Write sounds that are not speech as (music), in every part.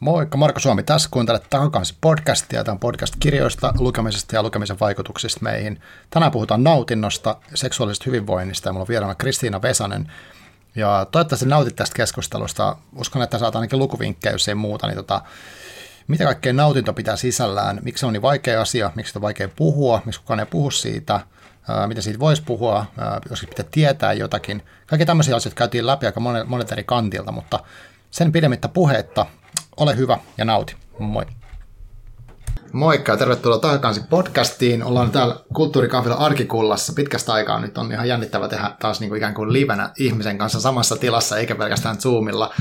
Moikka, Marko Suomi tässä. Kuuntelet Takakansi podcastia. Tämä on podcast kirjoista, lukemisesta ja lukemisen vaikutuksista meihin. Tänään puhutaan nautinnosta, seksuaalisesta hyvinvoinnista ja mulla on vieraana Kristiina Vesanen. Ja toivottavasti nautit tästä keskustelusta. Uskon, että saat ainakin lukuvinkkejä, jos ei muuta. Niin tota, mitä kaikkea nautinto pitää sisällään? Miksi se on niin vaikea asia? Miksi on vaikea puhua? Miksi kukaan ei puhu siitä? Miten siitä voisi puhua? Jos pitää tietää jotakin. Kaikki tämmöisiä asioita käytiin läpi aika monet, eri kantilta, mutta sen pidemmittä puhetta ole hyvä ja nauti. Moi. Moikka ja tervetuloa takaisin podcastiin. Ollaan täällä Kulttuurikahvilla Arkikullassa pitkästä aikaa. Nyt on ihan jännittävä tehdä taas niin kuin ikään kuin livenä ihmisen kanssa samassa tilassa, eikä pelkästään Zoomilla.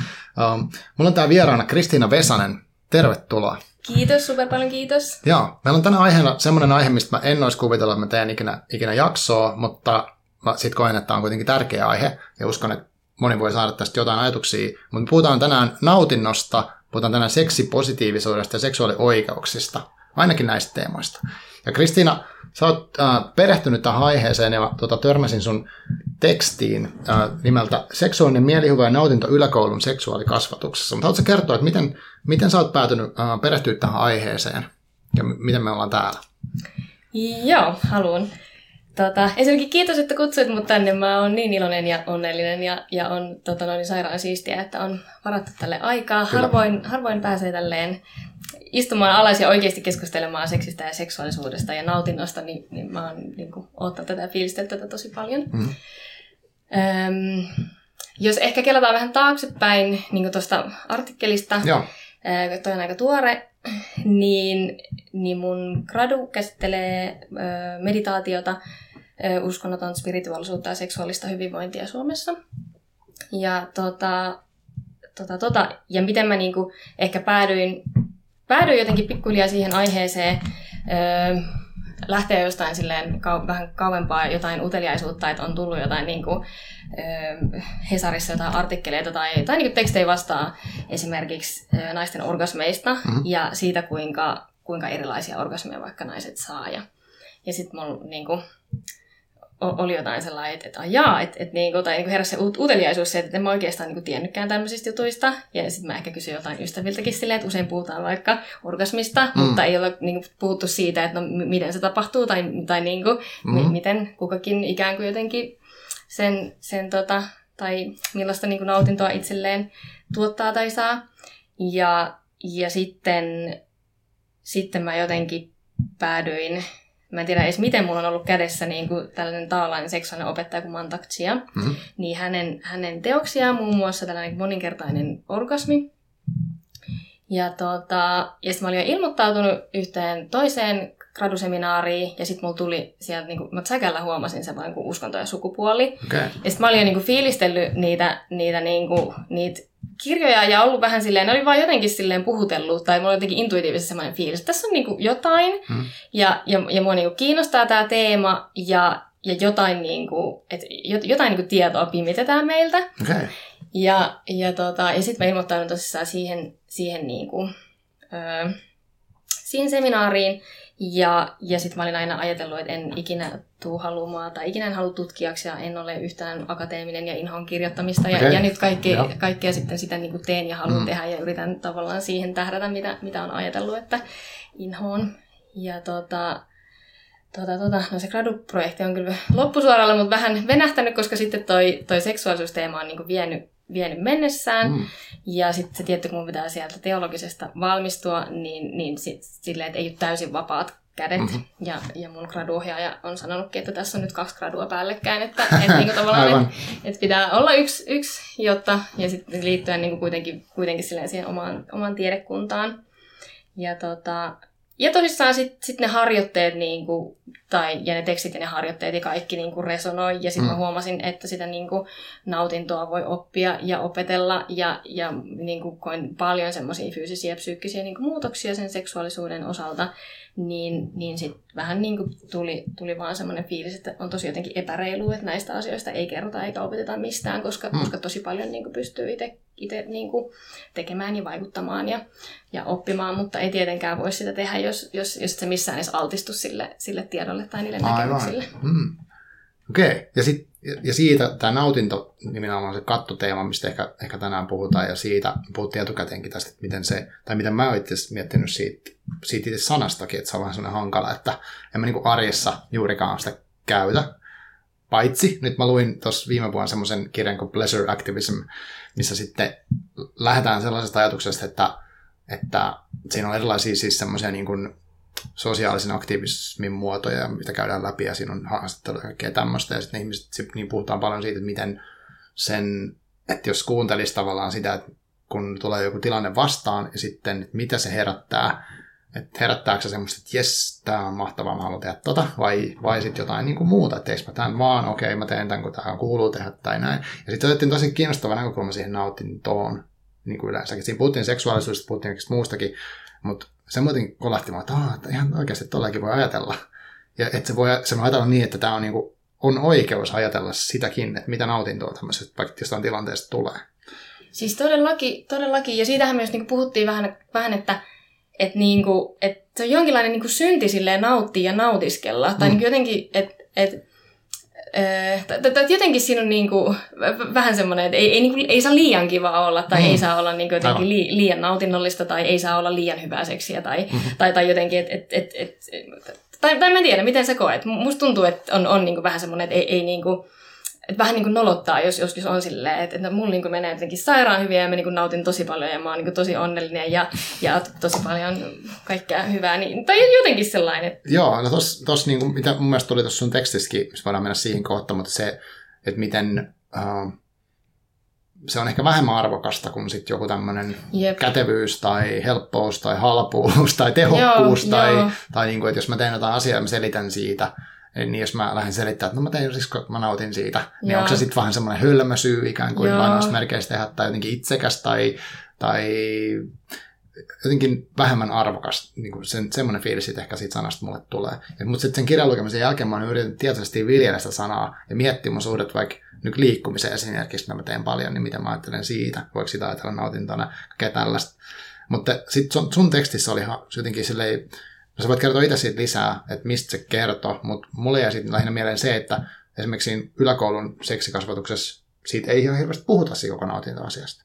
Um, mulla on täällä vieraana Kristiina Vesanen. Tervetuloa. Kiitos, super paljon kiitos. Joo, meillä on tänä aiheena semmoinen aihe, mistä mä en olisi kuvitellut, että mä teen ikinä, ikinä jaksoa, mutta mä sit koen, että tämä on kuitenkin tärkeä aihe ja uskon, että moni voi saada tästä jotain ajatuksia. Mutta puhutaan tänään nautinnosta, puhutaan tänään seksipositiivisuudesta ja seksuaalioikeuksista, ainakin näistä teemoista. Ja Kristiina, sä oot äh, perehtynyt tähän aiheeseen ja tota, törmäsin sun tekstiin äh, nimeltä Seksuaalinen mielihyvä ja nautinto yläkoulun seksuaalikasvatuksessa. Mutta haluatko kertoa, että miten, miten sä oot päätynyt äh, perehtyä tähän aiheeseen ja miten me ollaan täällä? Joo, haluan. Tota, ensinnäkin kiitos, että kutsuit mut tänne. Mä oon niin iloinen ja onnellinen ja, ja on tota, noin sairaan siistiä, että on varattu tälle aikaa. Harvoin, harvoin pääsee tälleen istumaan alas ja oikeasti keskustelemaan seksistä ja seksuaalisuudesta ja nautinnosta, niin, niin mä oon niin kuin, ottanut tätä ja fiilistellyt tätä tosi paljon. Mm. Öm, jos ehkä kelataan vähän taaksepäin niin tuosta artikkelista, Joo. Ää, toi on aika tuore, niin, niin mun gradu käsittelee ö, meditaatiota, ö, uskonnoton spirituaalisuutta ja seksuaalista hyvinvointia Suomessa. Ja, tota, tota, tota, ja miten mä niinku ehkä päädyin, päädyin jotenkin pikkuhiljaa siihen aiheeseen, ö, lähteä jostain silleen kau- vähän kauempaa jotain uteliaisuutta, että on tullut jotain niin kuin, ö, Hesarissa jotain artikkeleita tai, tai niin kuin tekstejä vastaan esimerkiksi ö, naisten orgasmeista mm-hmm. ja siitä, kuinka, kuinka erilaisia orgasmeja vaikka naiset saa. Ja, ja sitten mulla niin kuin, oli jotain sellainen, että, että ajaa, että, että niin kuin, tai niin heräsi se uteliaisuus että en mä oikeastaan niin kuin tiennytkään tämmöisistä jutuista. Ja sitten mä ehkä kysyin jotain ystäviltäkin silleen, että usein puhutaan vaikka orgasmista, mm. mutta ei ole niin kuin, puhuttu siitä, että no, miten se tapahtuu tai, tai niin kuin, mm. m- miten kukakin ikään kuin jotenkin sen, sen tota, tai millaista niin kuin nautintoa itselleen tuottaa tai saa. Ja, ja sitten, sitten mä jotenkin päädyin mä en tiedä edes miten mulla on ollut kädessä niin kuin tällainen taalainen seksuaalinen opettaja kuin Mantak Chia, mm-hmm. niin hänen, hänen teoksiaan muun muassa tällainen moninkertainen orgasmi. Ja, tota, ja sitten mä olin jo ilmoittautunut yhteen toiseen graduseminaariin, ja sitten mulla tuli sieltä, niin kuin, mä säkällä huomasin se vain kuin uskonto ja sukupuoli. Okay. Ja sitten mä olin jo niin kuin, fiilistellyt niitä, niitä, niin kuin, niitä kirjoja ja ollut vähän silleen, ne oli vaan jotenkin silleen puhutellut, tai mulla oli jotenkin intuitiivisesti semmoinen fiilis, että tässä on niinku jotain, hmm. ja, ja, ja mua niinku kiinnostaa tämä teema, ja, ja jotain, niinku, et, jotain niinku tietoa pimitetään meiltä. Okay. Ja, ja, tota, ja sitten mä ilmoittaudun tosissaan siihen, siihen, niinku, öö, siihen seminaariin, ja, ja sitten mä olin aina ajatellut, että en ikinä tuu haluamaan tai ikinä en halua tutkijaksi ja en ole yhtään akateeminen ja inhoon kirjoittamista. Ja, okay. ja nyt kaikki, kaikkea sitten sitä niin kuin teen ja haluan mm. tehdä ja yritän tavallaan siihen tähdätä, mitä, mitä on ajatellut, että inhoon. Ja tota, tota, tota, no se gradu-projekti on kyllä loppusuoralla, mutta vähän venähtänyt, koska sitten toi, toi seksuaalisuusteema on niin kuin vienyt vienyt mennessään. Mm. Ja sitten se tietty, kun mun pitää sieltä teologisesta valmistua, niin, niin sit, silleen, että ei ole täysin vapaat kädet. Mm-hmm. Ja, ja mun graduohjaaja on sanonutkin, että tässä on nyt kaksi gradua päällekkäin, että, että niinku (laughs) tavallaan, et, et pitää olla yksi, yksi jotta, ja sitten liittyen niinku kuitenkin, kuitenkin siihen omaan, omaan tiedekuntaan. Ja tota, ja tosissaan sitten sit ne harjoitteet, niin kuin, tai, ja ne tekstit ja ne harjoitteet ja kaikki niin kuin resonoi. Ja sitten mm. mä huomasin, että sitä niin kuin, nautintoa voi oppia ja opetella. Ja, ja niin kuin, koin paljon semmoisia fyysisiä ja psyykkisiä niin kuin, muutoksia sen seksuaalisuuden osalta niin, niin sitten vähän niin kuin tuli, tuli vaan semmoinen fiilis, että on tosi jotenkin epäreilu, että näistä asioista ei kerrota eikä opeteta mistään, koska, hmm. koska tosi paljon niin kuin pystyy itse niin kuin tekemään ja vaikuttamaan ja, ja oppimaan, mutta ei tietenkään voi sitä tehdä, jos, jos, jos se missään edes altistus sille, sille tiedolle tai niille Aivan. näkemyksille. Hmm. Okei, ja, sit, ja siitä tämä nautinto nimenomaan se kattoteema, mistä ehkä, ehkä tänään puhutaan, ja siitä puhuttiin etukäteenkin tästä, että miten se, tai mitä mä oon itse miettinyt siitä, siitä itse sanastakin, että se on vähän sellainen hankala, että en mä niin arjessa juurikaan sitä käytä, paitsi nyt mä luin tuossa viime vuonna semmoisen kirjan kuin Pleasure Activism, missä sitten lähdetään sellaisesta ajatuksesta, että, että siinä on erilaisia siis semmoisia niin kuin sosiaalisen aktivismin muotoja, mitä käydään läpi, ja siinä on haastatteluja ja kaikkea tämmöistä, ja sitten ihmiset niin puhutaan paljon siitä, että miten sen, että jos kuuntelisi tavallaan sitä, että kun tulee joku tilanne vastaan, ja sitten että mitä se herättää, että herättääkö se semmoista, että jes, tämä on mahtavaa, mä haluan tehdä tota, vai, vai sitten jotain niin kuin muuta, että teekö mä tämän vaan, okei, mä teen tämän, kun tämä kuuluu tehdä tai näin. Ja sitten otettiin tosi kiinnostava näkökulma siihen nautintoon, niin kuin yleensäkin. Siinä puhuttiin seksuaalisuudesta, puhuttiin muustakin, mutta se muuten kolahti että, että ihan oikeasti tuollakin voi ajatella. Ja että se voi, se voi ajatella niin, että tämä on, niin kuin, on oikeus ajatella sitäkin, että mitä nautintoa tämmöisestä vaikka jostain tilanteesta tulee. Siis todellakin, todellakin. ja siitähän myös niin puhuttiin vähän, vähän että, että, niin kuin, että se on jonkinlainen niin kuin synti silleen nauttia ja nautiskella. Mm. Tai niin jotenkin, että, että jotenkin siinä on niinku, vähän semmoinen, että ei, ei, niinku, ei saa liian kiva olla, tai mm. ei saa olla niinku jotenkin li, liian nautinnollista, tai ei saa olla liian hyvää seksiä, tai, mm-hmm. tai, tai jotenkin, että et, et, et, tai, tai mä en tiedä, miten sä koet. Musta tuntuu, että on, on niinku vähän semmoinen, että ei, ei niinku, että vähän niin kuin nolottaa, jos joskus on silleen, että, että mulla niin kuin menee jotenkin sairaan hyviä ja mä niin kuin nautin tosi paljon ja mä oon niin kuin tosi onnellinen ja, ja tosi paljon kaikkea hyvää. Niin, tai jotenkin sellainen. Joo, no tos, tos niin kuin, mitä mun mielestä tuli tuossa sun tekstissäkin, missä voidaan mennä siihen kohtaan, mutta se, että miten uh, se on ehkä vähemmän arvokasta kuin sit joku tämmöinen kätevyys tai helppous tai halpuus tai tehokkuus joo, tai, joo. tai niin kuin, että jos mä teen jotain asiaa ja mä selitän siitä, niin jos mä lähden selittämään, että no mä tein siis, kun mä nautin siitä, Joo. niin onko se sitten vähän semmoinen hölmö syy ikään kuin lainausmerkeissä tehdä tai jotenkin itsekäs tai, tai jotenkin vähemmän arvokas, niin kuin sen, semmoinen fiilis ehkä siitä sanasta mulle tulee. mutta sitten sen kirjan lukemisen jälkeen mä oon yrittänyt tietoisesti viljellä sitä sanaa ja miettiä mun suhdet vaikka nyt liikkumiseen esimerkiksi, mä teen paljon, niin mitä mä ajattelen siitä, voiko sitä ajatella nautintona, kaikkea tällaista. Mutta sitten sun, sun tekstissä oli jotenkin silleen, No sä voit kertoa itse siitä lisää, että mistä se kertoo, mutta mulle jäi sitten lähinnä mieleen se, että esimerkiksi yläkoulun seksikasvatuksessa siitä ei ihan hirveästi puhuta koko nautintoasiasta.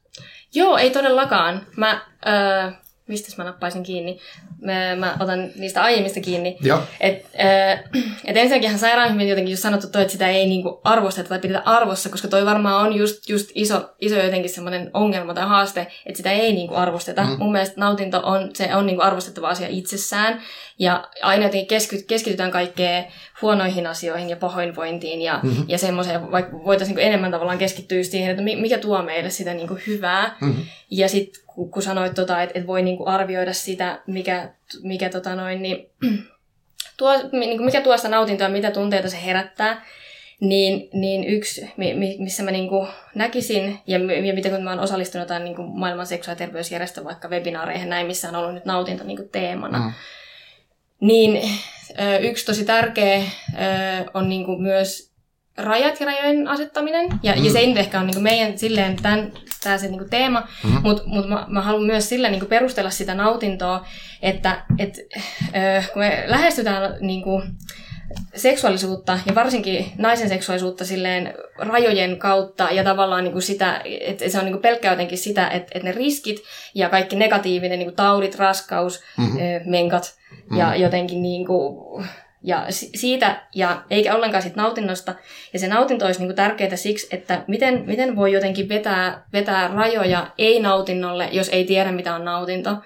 Joo, ei todellakaan. Mä, öö, mistä mä nappaisin kiinni? Mä, mä otan niistä aiemmista kiinni. Joo. Et, äh, et ensinnäkin sairaan hyvin jotenkin just sanottu toi, että sitä ei niinku arvosteta tai pidetä arvossa, koska toi varmaan on just, just iso, iso jotenkin semmoinen ongelma tai haaste, että sitä ei niinku arvosteta. Mm. Mun mielestä nautinto on, se on niinku arvostettava asia itsessään. Ja aina jotenkin keskitytään kaikkeen huonoihin asioihin ja pahoinvointiin ja, mm-hmm. ja semmoiseen, vaikka voitaisiin niin enemmän tavallaan keskittyä siihen, että mikä tuo meille sitä niin kuin hyvää. Mm-hmm. Ja sitten kun, kun sanoit, tota, että, että voi niin kuin arvioida sitä, mikä, mikä, tota noin, niin, (clears throat) tuo, niin kuin mikä tuo sitä nautintoa, mitä tunteita se herättää, niin, niin yksi, missä mä niin kuin näkisin, ja, ja mitä kun mä oon osallistunut jotain niin kuin maailman seksuaali- ja terveysjärjestö vaikka webinaareihin näin, missä on ollut nyt nautinto niin kuin teemana, mm. niin yksi tosi tärkeä on niin kuin myös rajat ja rajojen asettaminen. Ja, mm. ja se ei nyt ehkä ole niin meidän silleen tämän, tämä se niin teema, mm. mutta mut mä, mä haluan myös sillä niin perustella sitä nautintoa, että et, kun me lähestytään niin kuin, seksuaalisuutta ja varsinkin naisen seksuaalisuutta silleen rajojen kautta ja tavallaan niin kuin sitä, että se on niin kuin pelkkää jotenkin sitä, että, että ne riskit ja kaikki negatiivinen niin kuin taudit, raskaus, mm-hmm. menkat mm-hmm. ja jotenkin niin kuin, ja siitä, ja eikä ollenkaan siitä nautinnosta. Ja se nautinto olisi niin kuin tärkeää siksi, että miten, miten voi jotenkin vetää, vetää rajoja ei-nautinnolle, jos ei tiedä, mitä on nautinto.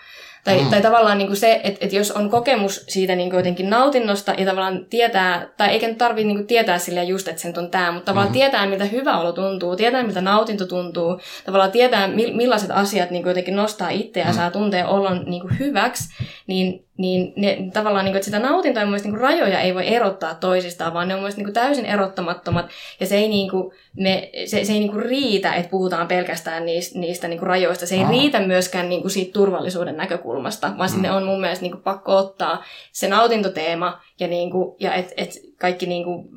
Tai, mm. tai tavallaan niin kuin se, että, että jos on kokemus siitä niin kuin jotenkin nautinnosta ja tavallaan tietää, tai eikä nyt tarvitse niin kuin tietää sille just, että sen on tämä, mutta tavallaan mm. tietää, miltä hyvä olo tuntuu, tietää, miltä nautinto tuntuu, tavallaan tietää, millaiset asiat niin kuin jotenkin nostaa itseä ja mm. saa tuntea olon niin kuin hyväksi, niin niin ne, tavallaan, niin kuin, että sitä nautintoa ja niin kuin, rajoja ei voi erottaa toisistaan, vaan ne on mielestäni niin kuin, täysin erottamattomat, ja se ei, niin kuin, ne, se, se ei niin kuin, riitä, että puhutaan pelkästään niistä, niistä niin kuin, rajoista. Se ei Aa. riitä myöskään niin kuin, siitä turvallisuuden näkökulmasta, vaan mm. sinne on mun mielestä niin kuin, pakko ottaa se nautintoteema, ja, niin kuin, ja et, et kaikki niin kuin,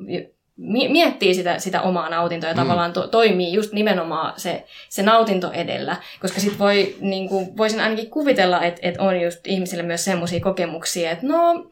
miettii sitä, sitä omaa nautintoa ja mm. tavallaan to, toimii just nimenomaan se, se nautinto edellä, koska sitten voi, niin kuin, voisin ainakin kuvitella, että, että on just ihmisille myös semmoisia kokemuksia, että no,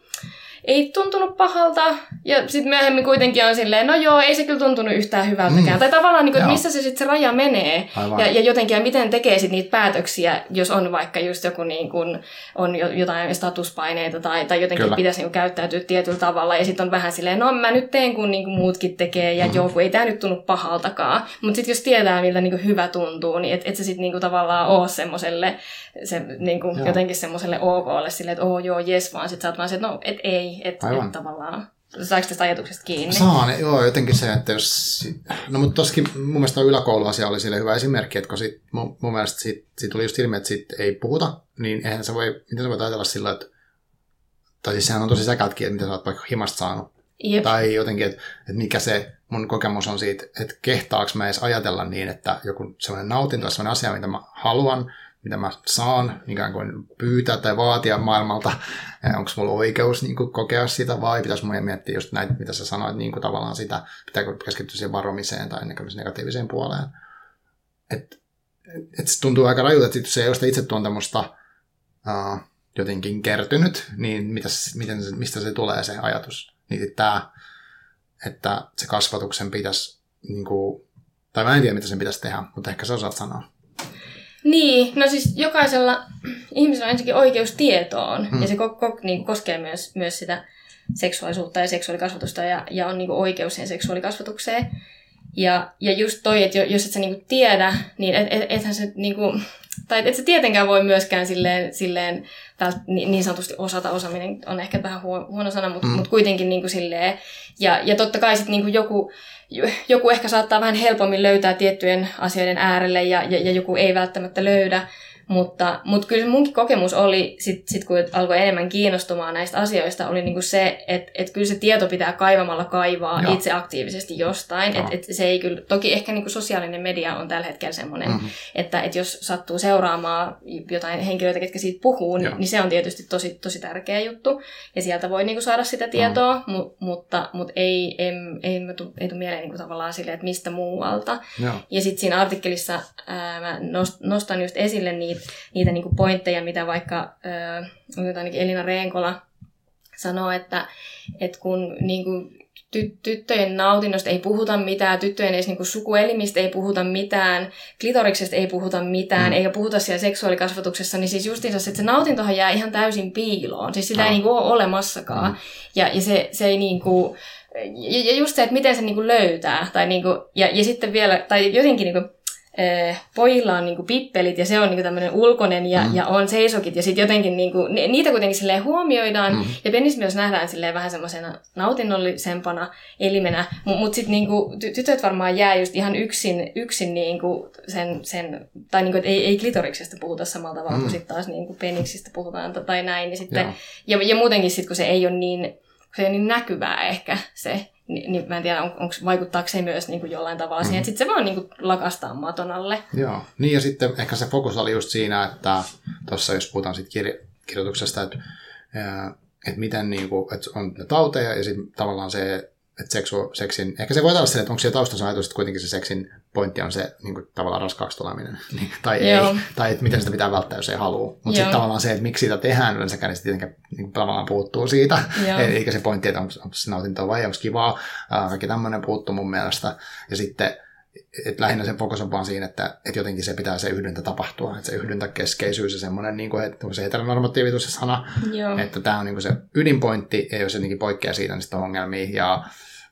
ei tuntunut pahalta. Ja sitten myöhemmin kuitenkin on silleen, no joo, ei se kyllä tuntunut yhtään hyvältäkään. Mm. Tai tavallaan, niin kuin, että missä se sitten se raja menee. Ja, ja jotenkin, ja miten tekee sitten niitä päätöksiä, jos on vaikka just joku niin kuin, on jotain statuspaineita tai, tai jotenkin kyllä. pitäisi niin käyttäytyä tietyllä tavalla. Ja sitten on vähän silleen, no mä nyt teen kun niin kuin muutkin tekee ja mm. joo, ei tämä nyt tunnu pahaltakaan. Mutta sitten jos tietää, miltä niin kuin hyvä tuntuu, niin et, et se sitten niin kuin tavallaan ole semmoiselle se, niin kuin jotenkin semmoiselle OKlle silleen, että oo joo, jes, vaan sitten sä oot vaan se, että no, et ei, että et tavallaan. Saiko tästä ajatuksesta kiinni? Saan, joo, jotenkin se, että jos... No mutta toskin mun mielestä yläkouluasia oli sille hyvä esimerkki, että kun sit, mun, mun mielestä siitä, siitä tuli just ilmi, että siitä ei puhuta, niin eihän se voi, miten sä voit ajatella sillä, että... Tai siis sehän on tosi säkältkin, että mitä sä oot vaikka himasta saanut. Jep. Tai jotenkin, että, että mikä se mun kokemus on siitä, että kehtaaks mä edes ajatella niin, että joku sellainen nautinto, sellainen asia, mitä mä haluan, mitä mä saan ikään kuin pyytää tai vaatia maailmalta, onko mulla oikeus niin kuin, kokea sitä vai pitäisi mun miettiä just näitä, mitä sä sanoit, niin kuin, tavallaan sitä, pitääkö keskittyä siihen varomiseen tai negatiiviseen puoleen. Et, et se tuntuu aika rajulta, että se ei ole sitä itsetuntemusta uh, jotenkin kertynyt, niin mitäs, miten se, mistä se tulee se ajatus. Niin tämä, että se kasvatuksen pitäisi, niin kuin, tai mä en tiedä mitä sen pitäisi tehdä, mutta ehkä sä osaat sanoa. Niin, no siis jokaisella (clears throat) ihmisellä on ensinnäkin oikeus tietoon, hmm. ja se ko- ko- niin koskee myös, myös sitä seksuaalisuutta ja seksuaalikasvatusta, ja, ja on niin oikeus siihen seksuaalikasvatukseen. Ja, ja just toi, että jos et sä niinku tiedä, niin et, et, ethän se niinku, tai et sä tietenkään voi myöskään silleen, silleen niin sanotusti osata, osaaminen on ehkä vähän huono sana, mutta mm. mut kuitenkin niinku silleen, ja, ja totta kai sitten niinku joku, joku ehkä saattaa vähän helpommin löytää tiettyjen asioiden äärelle ja, ja, ja joku ei välttämättä löydä. Mutta, mutta kyllä munkin kokemus oli, sit, sit kun alkoi enemmän kiinnostumaan näistä asioista, oli niinku se, että et kyllä se tieto pitää kaivamalla kaivaa Joo. itse aktiivisesti jostain. Et, et se ei kyllä, toki ehkä niinku sosiaalinen media on tällä hetkellä semmoinen, mm-hmm. että et jos sattuu seuraamaan jotain henkilöitä, ketkä siitä puhuu, niin, niin se on tietysti tosi, tosi tärkeä juttu. Ja sieltä voi niinku saada sitä tietoa, mm. mu, mutta, mutta ei, ei, ei, ei tule mieleen niinku tavallaan silleen, että mistä muualta. Joo. Ja sitten siinä artikkelissa ää, mä nostan just esille niitä niitä niin kuin pointteja, mitä vaikka ainakin Elina Reenkola sanoo, että, että kun niin kuin, ty- tyttöjen nautinnosta ei puhuta mitään, tyttöjen edes niinku sukuelimistä ei puhuta mitään, klitoriksesta ei puhuta mitään, mm. eikä puhuta siellä seksuaalikasvatuksessa, niin siis justiinsa, että se nautintohan jää ihan täysin piiloon. Siis sitä oh. ei niinku ole olemassakaan. Mm. Ja, ja se, se ei niinku, ja just se, että miten se niinku löytää, tai niinku, ja, ja sitten vielä, tai jotenkin niinku, pojilla on niinku pippelit ja se on niinku tämmöinen ulkoinen ja, mm. ja on seisokit ja sitten jotenkin niinku, niitä kuitenkin silleen huomioidaan mm. ja penis myös nähdään silleen vähän semmoisena nautinnollisempana elimenä, mutta mut sitten niinku, ty- tytöt varmaan jää just ihan yksin, yksin niinku sen, sen tai niinku, ei, ei klitoriksesta puhuta samalla tavalla mm. kuin sitten taas niinku peniksistä puhutaan tai näin. Niin sitten, ja, ja muutenkin sitten kun se ei ole niin, se ei ole niin näkyvää ehkä se niin, niin mä en tiedä, on, onko, vaikuttaako se myös niin kuin jollain tavalla mm. siihen, että sitten se vaan niin kuin lakastaa maton alle. Joo, niin ja sitten ehkä se fokus oli just siinä, että tuossa jos puhutaan siitä kir- kirjoituksesta, että, että miten niin kuin, että on ne tauteja ja sitten tavallaan se että seksu, seksin, ehkä se voi olla se, että onko siellä taustassa ajatus, että kuitenkin se seksin pointti on se niin kuin, tavallaan raskaaksi tuleminen, (laughs) tai Joo. ei, tai että miten sitä pitää välttää, jos ei halua. Mutta sitten tavallaan se, että miksi sitä tehdään yleensäkään, niin se tietenkin niin tavallaan puuttuu siitä, Joo. (laughs) eikä se pointti, että onko, onko se nautintoa vai onko kivaa, kaikki tämmöinen puuttuu mun mielestä, ja sitten et lähinnä sen fokus on vaan siinä, että, että jotenkin se pitää se yhdyntä tapahtua, että se yhdyntäkeskeisyys ja semmoinen, niin kuin, että se heteronormatiivisuus se sana, Joo. että tämä on niin kuin se ydinpointti, ja jos jotenkin poikkeaa siitä, niin sitten on ongelmia, ja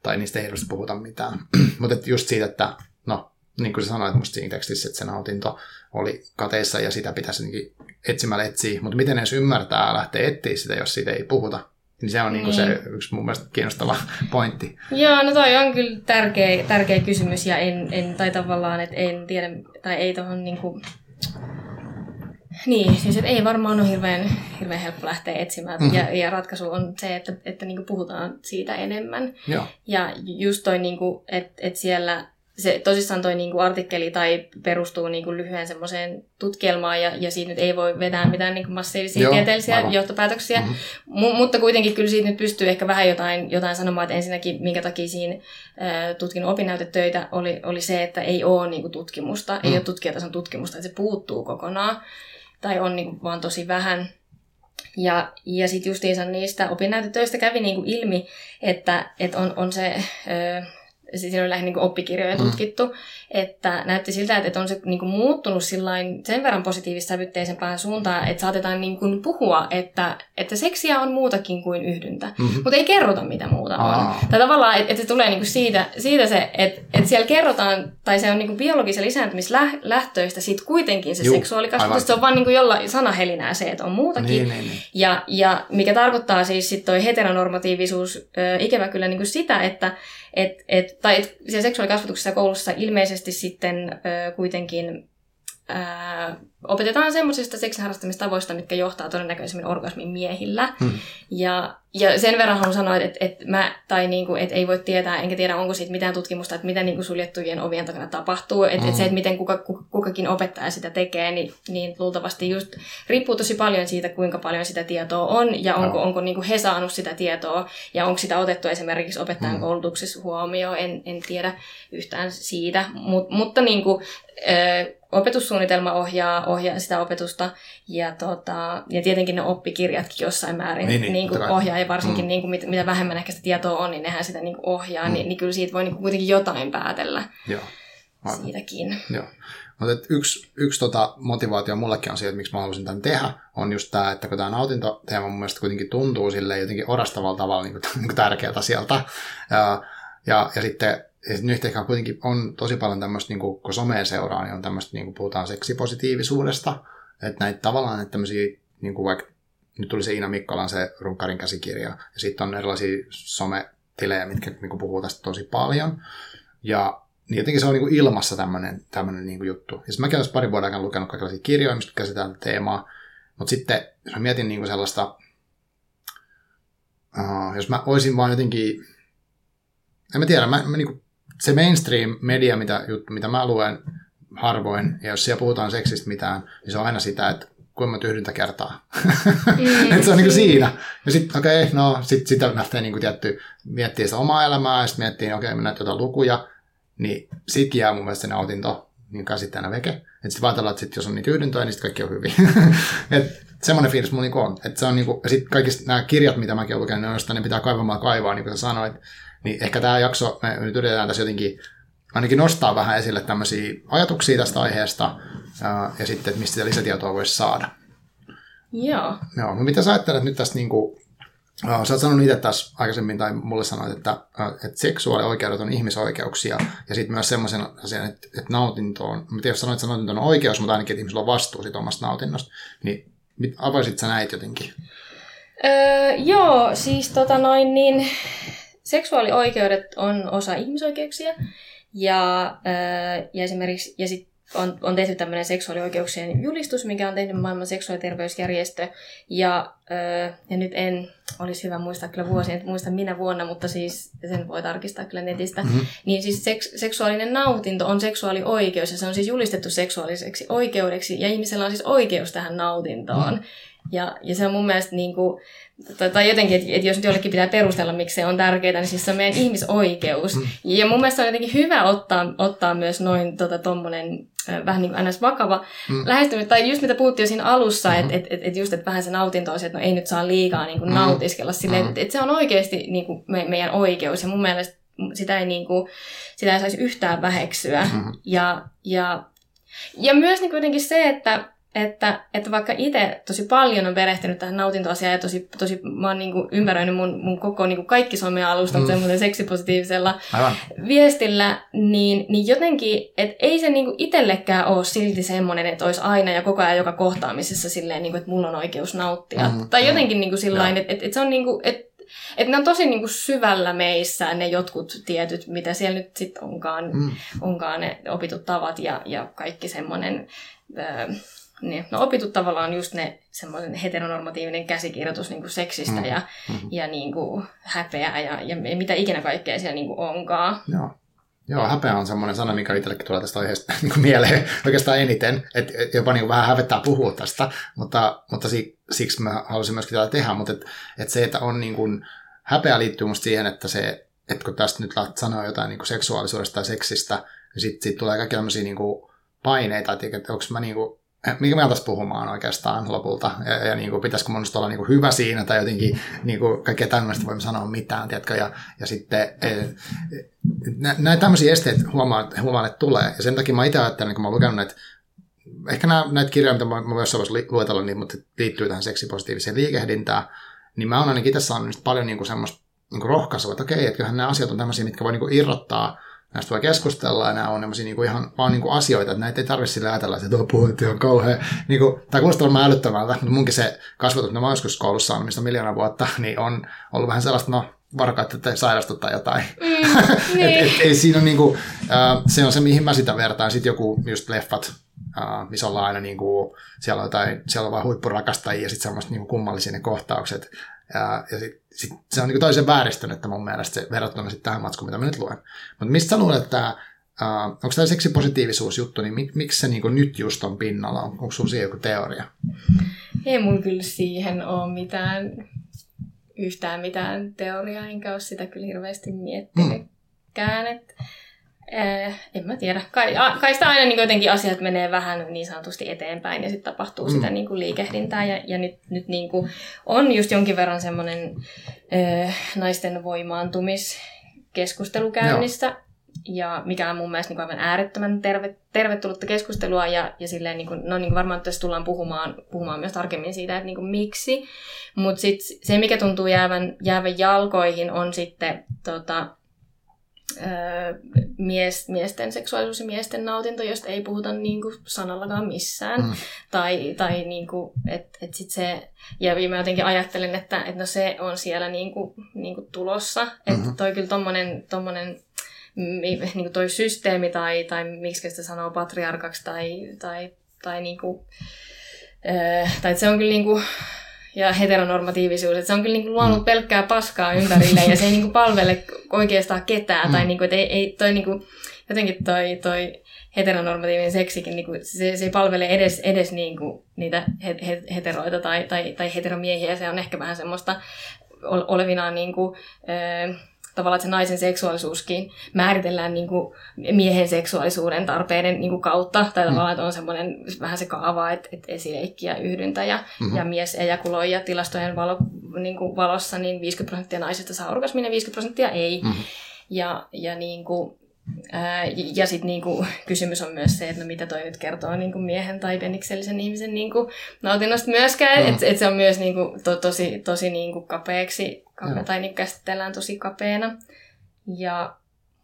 tai niistä ei hirveästi puhuta mitään. (clears throat) Mutta just siitä, että no, niin kuin sä sanoit musta siinä tekstissä, että se nautinto oli kateissa ja sitä pitäisi etsimällä etsiä, mutta miten edes ymmärtää lähteä etsiä sitä, jos siitä ei puhuta? Niin se on niin. Niin se yksi mun mielestä kiinnostava (laughs) pointti. Joo, no toi on kyllä tärkeä, tärkeä kysymys ja en, en tai tavallaan, että en tiedä, tai ei tuohon niin kuin, niin, siis ei varmaan ole hirveän, hirveän helppo lähteä etsimään. Mm-hmm. Ja, ja ratkaisu on se, että, että niin puhutaan siitä enemmän. Joo. Ja just toi, niin että että siellä se tosissaan toi niinku artikkeli tai perustuu niinku lyhyen semmoiseen tutkielmaan ja, ja siitä nyt ei voi vetää mitään niinku massiivisia Joo, tieteellisiä aivan. johtopäätöksiä. Mm-hmm. M- mutta kuitenkin kyllä siitä nyt pystyy ehkä vähän jotain, jotain sanomaan, että ensinnäkin minkä takia siinä tutkinut opinnäytetöitä oli, oli se, että ei ole niinku tutkimusta, mm. ei ole tutkijatason tutkimusta, että se puuttuu kokonaan tai on niin kuin vaan tosi vähän. Ja, ja sitten justiinsa niistä opinnäytetöistä kävi niinku ilmi, että, että on, on se... Ö, siinä oli lähinnä niin oppikirjoja mm. tutkittu, että näytti siltä, että on se niin kuin muuttunut sillain sen verran positiivis-sävytteisempään suuntaan, että saatetaan niin kuin puhua, että, että seksiä on muutakin kuin yhdyntä, mm-hmm. mutta ei kerrota mitä muuta Aa. on. Tai tavallaan, että, että se tulee niin kuin siitä, siitä se, että, että siellä kerrotaan, tai se on niin kuin biologisen lisääntymislähtöistä sitten kuitenkin se Juh, seksuaalikasvatus, se on vaan niin kuin jollain sanahelinää se, että on muutakin. Niin, niin, niin. Ja, ja mikä tarkoittaa siis sitten toi heteronormatiivisuus ö, ikävä kyllä niin kuin sitä, että et, et, tai et siellä seksuaalikasvatuksessa koulussa ilmeisesti sitten ö, kuitenkin ää, opetetaan semmoisista seksiharrastamistavoista, mitkä johtaa todennäköisemmin orgasmin miehillä. Hmm. Ja, ja sen verran haluan sanoa, että, että mä, tai niin kuin, että ei voi tietää, enkä tiedä onko siitä mitään tutkimusta, että mitä niin kuin suljettujen ovien takana tapahtuu. Että, hmm. että se, että miten kuka, kukakin opettaja sitä tekee, niin, niin luultavasti just riippuu tosi paljon siitä, kuinka paljon sitä tietoa on, ja onko, no. onko niin kuin he saanut sitä tietoa, ja onko sitä otettu esimerkiksi opettajan hmm. koulutuksessa huomioon, en, en tiedä yhtään siitä. Mut, mutta niin kuin, opetussuunnitelma ohjaa, ohjaa sitä opetusta ja, tota, ja tietenkin ne oppikirjatkin jossain määrin niin, niin, niin kuin ohjaa ja varsinkin mm. niin kuin, mit, mitä vähemmän ehkä sitä tietoa on, niin nehän sitä niin kuin ohjaa, mm. niin, niin kyllä siitä voi niin kuin kuitenkin jotain päätellä Joo. Aivan. siitäkin. Joo. Mutta yksi, yksi tota motivaatio mullekin on se, että miksi mä haluaisin tämän tehdä, on just tämä, että kun tämä nautintoteema mun mielestä kuitenkin tuntuu sille jotenkin orastavalla tavalla niin kuin, (laughs) niin kuin tärkeältä sieltä. Ja, ja, ja sitten ja nyt ehkä kuitenkin on tosi paljon tämmöistä, niin kun somea seuraa, niin on tämmöistä, niin puhutaan seksipositiivisuudesta, että näitä tavallaan että tämmöisiä, niin vaikka nyt tuli se Iina Mikkolan se Runkarin käsikirja, ja sitten on erilaisia sometilejä, mitkä niin puhuu tästä tosi paljon, ja niin jotenkin se on niin ilmassa tämmöinen, tämmöinen niin juttu. Ja mäkin olen pari vuoden aikana lukenut kaikenlaisia kirjoja, mistä käsitellään teemaa, mutta sitten jos mä mietin niin sellaista, uh, jos mä olisin vaan jotenkin, en mä tiedä, mä, mä niin kuin se mainstream-media, mitä, juttu, mitä mä luen harvoin, ja jos siellä puhutaan seksistä mitään, niin se on aina sitä, että kuinka monta yhdyntä kertaa. (laughs) Mm, että se on niin kuin siinä. Ja sitten, okei, okay, no, sit, sitä lähtee niin kuin tietty, miettiä sitä omaa elämää, ja sitten miettii, okei, okay, mennään jotain lukuja, niin sitten jää mun mielestä se nautinto niin käsitteenä veke. Että sitten ajatellaan, että sit, jos on niitä yhdyntöjä, niin sitten kaikki on hyvin. (laughs) Et semmoinen fiilis mulla niinku on. Että se on niinku, ja sitten kaikista nämä kirjat, mitä mäkin olen lukenut, ne, ne pitää kaivamaan kaivaa, niin kuin sä sanoit, niin ehkä tämä jakso, me nyt yritetään tässä jotenkin ainakin nostaa vähän esille tämmöisiä ajatuksia tästä aiheesta ja sitten, että mistä sitä lisätietoa voisi saada. Joo. Joo, no mitä sä ajattelet nyt tästä niin kuin, sä oot sanonut itse tässä aikaisemmin, tai mulle sanoit, että, että seksuaalioikeudet on ihmisoikeuksia, ja sitten myös semmoisen asian, että, että nautinto on, mä tiedän, jos sanoit, että nautinto on oikeus, mutta ainakin, että ihmisillä on vastuu siitä omasta nautinnosta, niin avaisit sä näitä jotenkin? Öö, joo, siis tota noin, niin seksuaalioikeudet on osa ihmisoikeuksia ja, ja esimerkiksi ja sit on, on tehty tämmöinen seksuaalioikeuksien julistus, mikä on tehnyt maailman seksuaaliterveysjärjestö. Ja, ja nyt en olisi hyvä muistaa kyllä vuosia, että muista minä vuonna, mutta siis sen voi tarkistaa kyllä netistä. Mm-hmm. Niin siis seks, seksuaalinen nautinto on seksuaalioikeus ja se on siis julistettu seksuaaliseksi oikeudeksi ja ihmisellä on siis oikeus tähän nautintoon. Mm-hmm. Ja, ja se on mun mielestä niin kuin, tai, tai jotenkin, että, että jos nyt jollekin pitää perustella, miksi se on tärkeää, niin siis se on meidän ihmisoikeus. Mm. Ja mun mielestä on jotenkin hyvä ottaa, ottaa myös noin tota, tommonen vähän niin kuin ns. vakava mm. lähestyminen. Tai just mitä puhuttiin jo siinä alussa, mm-hmm. että et, et just, että vähän se nautinto on se, että no ei nyt saa liikaa niin kuin mm. nautiskella silleen, mm. että et se on oikeasti niin kuin me, meidän oikeus. Ja mun mielestä sitä ei, niin kuin, sitä ei saisi yhtään väheksyä. Mm-hmm. Ja, ja, ja myös niin kuitenkin se, että että, että vaikka itse tosi paljon on perehtynyt tähän nautintoasiaan ja tosi, tosi mä oon niin kuin ympäröinyt mun, mun koko niin kuin kaikki some-alustat mm. semmoisen seksipositiivisella Aivan. viestillä, niin, niin jotenkin, että ei se niin kuin itsellekään ole silti semmoinen, että olisi aina ja koko ajan joka kohtaamisessa silleen, niin kuin, että mulla on oikeus nauttia. Mm. Tai jotenkin niin kuin sillain, että, että, että se on niin kuin, että että ne on tosi niin kuin syvällä meissä ne jotkut tietyt, mitä siellä nyt sitten onkaan, mm. onkaan ne opitut tavat ja, ja kaikki semmoinen niin, no opitut tavallaan just ne semmoinen heteronormatiivinen käsikirjoitus niin kuin seksistä mm. ja, mm. ja niin kuin häpeää ja, ja mitä ikinä kaikkea siellä niin kuin onkaan. Joo. Joo, häpeä on semmoinen sana, mikä itsellekin tulee tästä aiheesta (laughs) niin kuin mieleen oikeastaan eniten, että et jopa niin kuin vähän hävettää puhua tästä, mutta, mutta siksi mä haluaisin myöskin tätä tehdä, mutta et, et se, että on niin kuin, häpeä liittyy musta siihen, että se, että kun tästä nyt sanoo jotain niin kuin seksuaalisuudesta tai seksistä, niin sitten sit tulee kaikki tämmöisiä niin kuin paineita, että onko mä niin kuin, mikä me tässä puhumaan oikeastaan lopulta, ja, ja niin kuin, pitäisikö mun olla niin kuin hyvä siinä, tai jotenkin niin kuin, kaikkea tämmöistä voimme sanoa mitään, tiedätkö, ja, ja sitten e, näitä tämmöisiä esteitä huomaan, huomaan, että tulee, ja sen takia mä itse ajattelen, kun mä oon lukenut että ehkä nämä, näitä kirjoja, mitä mä, mä myös voisin luetella, niin, mutta liittyy tähän seksipositiiviseen liikehdintään, niin mä oon ainakin itse saanut paljon niin kuin semmoista niin kuin rohkaisua, että okei, että kyllähän nämä asiat on tämmöisiä, mitkä voi niin kuin irrottaa näistä voi keskustella ja nämä on niin kuin ihan vaan niin kuin asioita, että näitä ei tarvitse sille ajatella, että tuo puhutti on kauhean, niin kuin, tämä kuulostaa varmaan älyttömältä, mutta munkin se kasvatus, mitä mä joskus koulussa on, mistä miljoona vuotta, (laughs) niin on ollut vähän sellaista, no varokaa, että sairastut tai jotain. Mm, (laughs) niin. et, et, ei siinä on niinku, äh, se on se, mihin mä sitä vertaan. Sitten joku just leffat, äh, missä ollaan aina niinku, siellä on jotain, siellä on vaan huippurakastajia ja sitten semmoista niinku kummallisia ne kohtaukset. Ja, ja sit, sit se on niinku toisen vääristynyt mun mielestä se verrattuna sitten tähän matskuun, mitä mä nyt luen. Mutta mistä luulet, että Uh, onko tämä seksipositiivisuusjuttu, niin mik, miksi se niinku nyt just on pinnalla? On, onko sinulla siihen joku teoria? Ei mun kyllä siihen ole mitään, yhtään mitään teoriaa, enkä ole sitä kyllä hirveästi miettinytkään. Mm. Äh, en mä tiedä. Kai, a, kai sitä aina niin jotenkin asiat menee vähän niin sanotusti eteenpäin ja sitten tapahtuu mm. sitä niin kuin liikehdintää. Ja, ja nyt, nyt niin kuin on just jonkin verran semmoinen äh, naisten voimaantumiskeskustelu käynnissä. Joo ja mikä on mun mielestä niin aivan äärettömän terve, tervetullutta keskustelua, ja, ja silleen, niin kuin, no niin kuin varmaan tässä tullaan puhumaan, puhumaan myös tarkemmin siitä, että niin kuin miksi, mutta sitten se, mikä tuntuu jäävän, jäävän jalkoihin, on sitten tota, mies, miesten seksuaalisuus ja miesten nautinto, josta ei puhuta niin kuin sanallakaan missään. Mm. Tai, tai niin kuin, et, et sit se, ja mä jotenkin ajattelen, että et no se on siellä niin kuin, niin kuin tulossa. Että mm-hmm. toi kyllä tommonen, tommonen niin kuin toi systeemi tai, tai miksi sitä sanoo patriarkaksi tai, tai, tai, niin kuin, äh, tai se on kyllä niin kuin, ja heteronormatiivisuus, että se on kyllä niin kuin luonut mm. pelkkää paskaa ympärille ja se ei niin kuin palvele oikeastaan ketään. Mm. Tai niin kuin, että ei, ei toi niin kuin, jotenkin toi, toi heteronormatiivinen seksikin, niin kuin, se, se ei palvele edes, edes niin kuin niitä heteroita tai, tai, tai heteromiehiä. Se on ehkä vähän semmoista olevinaan niin kuin, äh, tavallaan, että se naisen seksuaalisuuskin määritellään niin kuin miehen seksuaalisuuden tarpeiden niin kuin kautta. Tai mm. tavallaan, että on semmoinen vähän se kaava, että, että esileikki ja yhdyntä ja, mm-hmm. ja mies ejakuloi ja tilastojen valo, niin kuin valossa niin 50 prosenttia naisista saa orgasmin ja 50 prosenttia ei. Mm-hmm. Ja, ja niin kuin, ja sitten niinku, kysymys on myös se, että no mitä toi nyt kertoo niinku miehen tai peniksellisen ihmisen niinku, nautinnosta myöskään. Mm. Että et se on myös niinku, to, tosi, tosi niinku kapeaksi, kape, tai niinku käsitellään tosi kapeena. Ja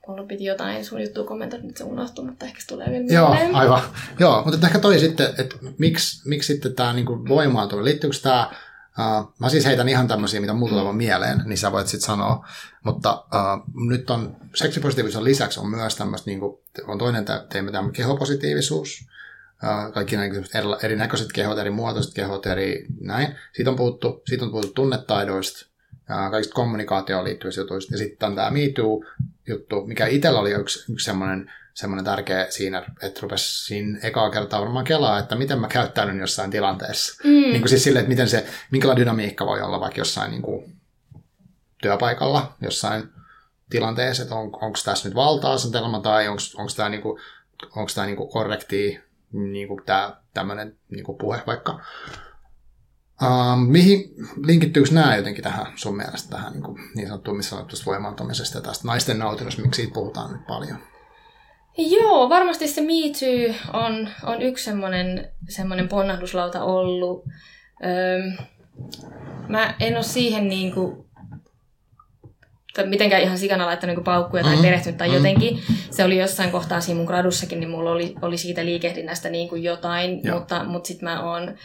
mulla piti jotain sun juttua kommentoida, nyt se unohtuu, mutta ehkä se tulee vielä Joo, aivan. Joo, mutta ehkä toi sitten, että miksi, miksi sitten tämä niinku voimaantuu, liittyykö tämä Uh, mä siis heitän ihan tämmöisiä, mitä mulla tulee mieleen, niin sä voit sitten sanoa. Mutta uh, nyt on seksipositiivisuuden lisäksi on myös tämmöistä, niin kuin, on toinen teemme tämä kehopositiivisuus, uh, kaikki näin, eri, erinäköiset kehot, eri muotoiset kehot, eri näin. Siitä on puhuttu, siitä on puhuttu tunnetaidoista, kaikista kommunikaatioon liittyvistä jutuista. Ja sitten on tämä Me juttu mikä itsellä oli yksi, yksi semmoinen semmoinen tärkeä siinä, että rupesi siinä ekaa kertaa varmaan kelaa, että miten mä käyttäydyn jossain tilanteessa. Mm. Niin kuin siis sille, että miten se, minkälainen dynamiikka voi olla vaikka jossain niin kuin työpaikalla, jossain tilanteessa, että on, onko tässä nyt valta-asetelma tai onko tämä niinku, onko tämä niinku korrekti niinku tämä tämmöinen niinku puhe vaikka. Uh, mihin linkittyykö nämä jotenkin tähän sun mielestä tähän niin, kuin, niin sanottuun missä sanottuista voimaantumisesta ja tästä naisten nautinnosta, miksi siitä puhutaan nyt paljon? Joo, varmasti se Me Too on, on yksi semmoinen, semmoinen ponnahduslauta ollut. Öö, mä en ole siihen niin kuin, tai mitenkään ihan sikana laittanut niin paukkuja tai mm-hmm. perehtynyt tai mm-hmm. jotenkin. Se oli jossain kohtaa siinä mun gradussakin, niin mulla oli, oli siitä liikehdinnästä niin kuin jotain, Joo. mutta, mutta sitten mä oon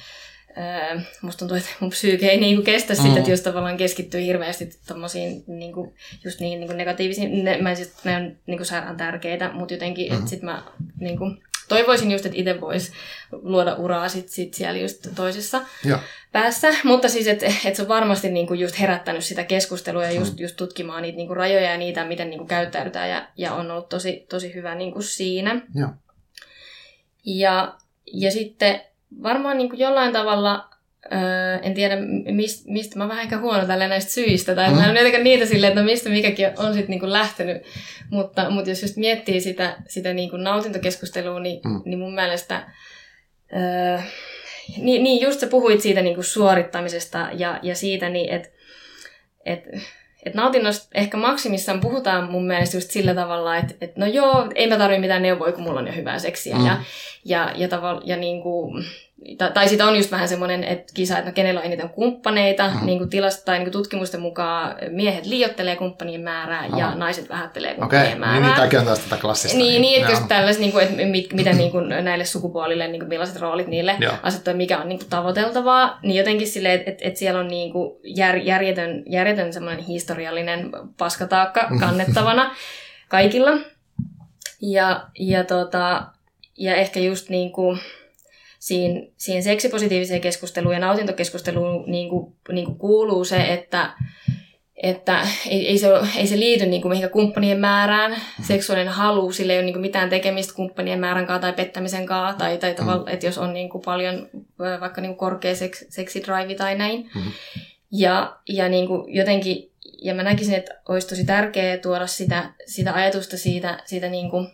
Öö, musta tuntuu, että mun psyyke ei niinku kestä mm. sitä, että jos tavallaan keskittyy hirveästi tommosiin niinku, just niihin niinku negatiivisiin, ne, mä siis, ne on niinku sairaan tärkeitä, mutta jotenkin, mm. että sit mä niinku, toivoisin just, että itse voisi luoda uraa sit, sit siellä just toisessa ja. päässä, mutta siis, että et se on varmasti niinku just herättänyt sitä keskustelua ja just, mm. just tutkimaan niitä niinku rajoja ja niitä, miten niinku käyttäydytään ja, ja on ollut tosi, tosi hyvä niinku siinä. Ja. Ja, ja sitten varmaan niin kuin jollain tavalla, öö, en tiedä mist, mistä, mä vähän ehkä huono tällä näistä syistä, tai mm. mä en jotenkin niitä silleen, että no mistä mikäkin on sitten niin lähtenyt, mutta, mutta jos just miettii sitä, sitä niin kuin nautintokeskustelua, niin, mm. niin mun mielestä öö, niin, niin, just sä puhuit siitä niin kuin suorittamisesta ja, ja siitä, niin että et, et nautinnosta ehkä maksimissaan puhutaan mun mielestä just sillä tavalla, että et no joo, ei mä tarvitse mitään neuvoja, kun mulla on jo hyvää seksiä. Mm. Ja, ja, ja, tavalla, ja niin kuin, tai, tai sitten on just vähän semmoinen että kisa, että no kenellä on eniten kumppaneita. Mm. Niin kuin tilasta tai niin kuin tutkimusten mukaan miehet liiottelee kumppanien määrää Aha. ja naiset vähättelee kumppanien okay. määrää. Niin, niin tämäkin on taas tätä klassista. Niin, niin että tällaiset, niin kuin, että mit, miten niin kuin näille sukupuolille, niin kuin millaiset roolit niille asettaa, mikä on niin kuin tavoiteltavaa. Niin jotenkin silleen, että, että, että siellä on niin kuin jär, järjetön, järjetön semmoinen historiallinen paskataakka mm. kannettavana kaikilla. Ja, ja, tota, ja ehkä just niin kuin, siihen, siihen seksipositiiviseen keskusteluun ja nautintokeskusteluun niin kuin, niin kuin kuuluu se, että, että ei, ei, se, ei se liity niin kuin mihinkään kumppanien määrään. Seksuaalinen halu, sillä ei ole niin kuin mitään tekemistä kumppanien määrän kanssa tai pettämisen kanssa, tai, tai tavalla, että jos on niin kuin paljon vaikka niin kuin korkea seks, seksidrive tai näin. Mm-hmm. Ja, ja niin kuin jotenkin, ja mä näkisin, että olisi tosi tärkeää tuoda sitä, sitä ajatusta siitä, siitä niin kuin,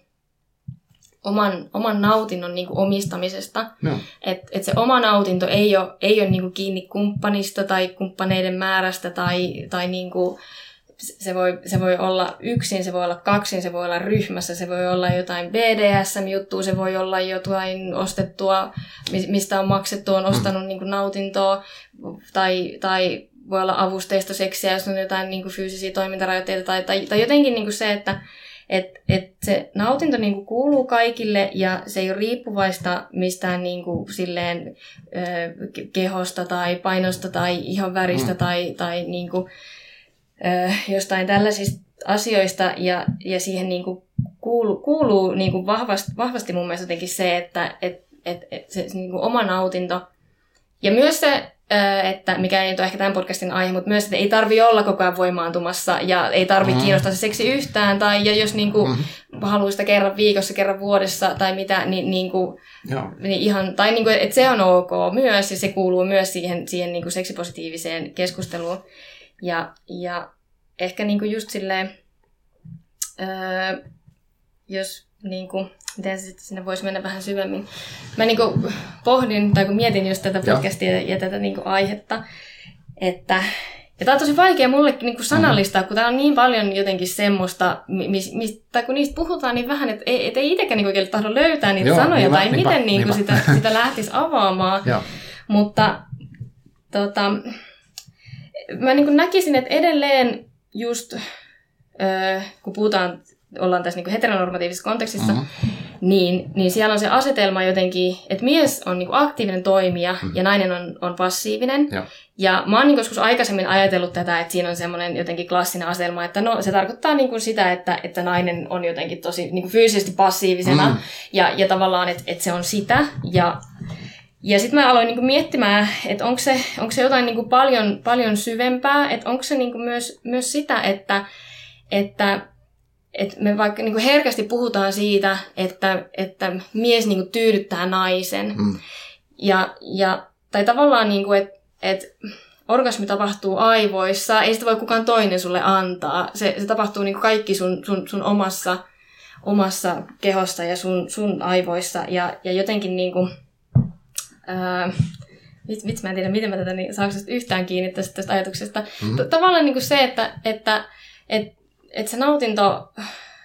oman, oman nautinnon niin kuin omistamisesta. No. Että et se oma nautinto ei ole, ei ole niin kuin kiinni kumppanista tai kumppaneiden määrästä tai, tai niin kuin, se voi, se voi olla yksin, se voi olla kaksin, se voi olla ryhmässä, se voi olla jotain BDSM-juttua, se voi olla jotain ostettua, mistä on maksettu, on ostanut mm. niin kuin nautintoa, tai, tai voi olla avusteista seksiä, jos on jotain niin kuin fyysisiä toimintarajoitteita, tai, tai, tai jotenkin niin kuin se, että että et se nautinto niinku kuuluu kaikille ja se ei ole riippuvaista mistään niinku silleen, ö, kehosta tai painosta tai ihan väristä mm. tai, tai niinku, ö, jostain tällaisista asioista ja, ja siihen niinku kuuluu, kuuluu niinku vahvasti, vahvasti mun mielestä jotenkin se, että et, et, et se, se niinku oma nautinto ja myös se että mikä ei ole ehkä tämän podcastin aihe, mutta myös, että ei tarvi olla koko ajan voimaantumassa ja ei tarvi mm. kiinnostaa se seksi yhtään, tai ja jos niin kuin, mm. haluaa sitä kerran viikossa, kerran vuodessa tai mitä, niin, niin, kuin, niin ihan, tai niin kuin, että se on ok myös ja se kuuluu myös siihen, siihen niin kuin seksipositiiviseen keskusteluun. Ja, ja ehkä niin kuin just silleen, öö, jos niin kuin, miten se sinne voisi mennä vähän syvemmin. Mä niin kuin pohdin, tai kun mietin just tätä podcastia ja, ja tätä niin kuin aihetta, että ja tämä on tosi vaikea mullekin niin kuin sanallistaa, mm. kun täällä on niin paljon jotenkin semmoista, mis, mis, tai kun niistä puhutaan niin vähän, että ei, et ei itsekään niin oikein tahdo löytää niitä Joo, sanoja, niinpä, tai niinpä, miten niin kuin sitä, sitä lähtisi avaamaan. Mutta tota, mä niin kuin näkisin, että edelleen just, öö, kun puhutaan, ollaan tässä niin kuin heteronormatiivisessa kontekstissa, mm-hmm niin, niin siellä on se asetelma jotenkin, että mies on niin aktiivinen toimija mm. ja nainen on, on passiivinen. Ja, ja mä oon niin joskus aikaisemmin ajatellut tätä, että siinä on semmoinen jotenkin klassinen asetelma, että no se tarkoittaa niin kuin sitä, että, että nainen on jotenkin tosi niin kuin fyysisesti passiivisena mm. ja, ja tavallaan, että, että se on sitä. Ja, ja sitten mä aloin niinku miettimään, että onko se, onko se jotain niinku paljon, paljon syvempää, että onko se niinku myös, myös sitä, että, että että me vaikka niin herkästi puhutaan siitä, että, että mies niin tyydyttää naisen. Mm. Ja, ja, tai tavallaan, niin että, että orgasmi tapahtuu aivoissa, ei sitä voi kukaan toinen sulle antaa. Se, se tapahtuu niin kaikki sun, sun, sun omassa, omassa kehossa ja sun, sun aivoissa. Ja, ja jotenkin niin kuin, ää, vitsi, mä en tiedä, miten mä tätä, niin saako yhtään kiinni tästä, tästä ajatuksesta. Mm-hmm. Tavallaan niin kuin se, että, että, että että se nautinto,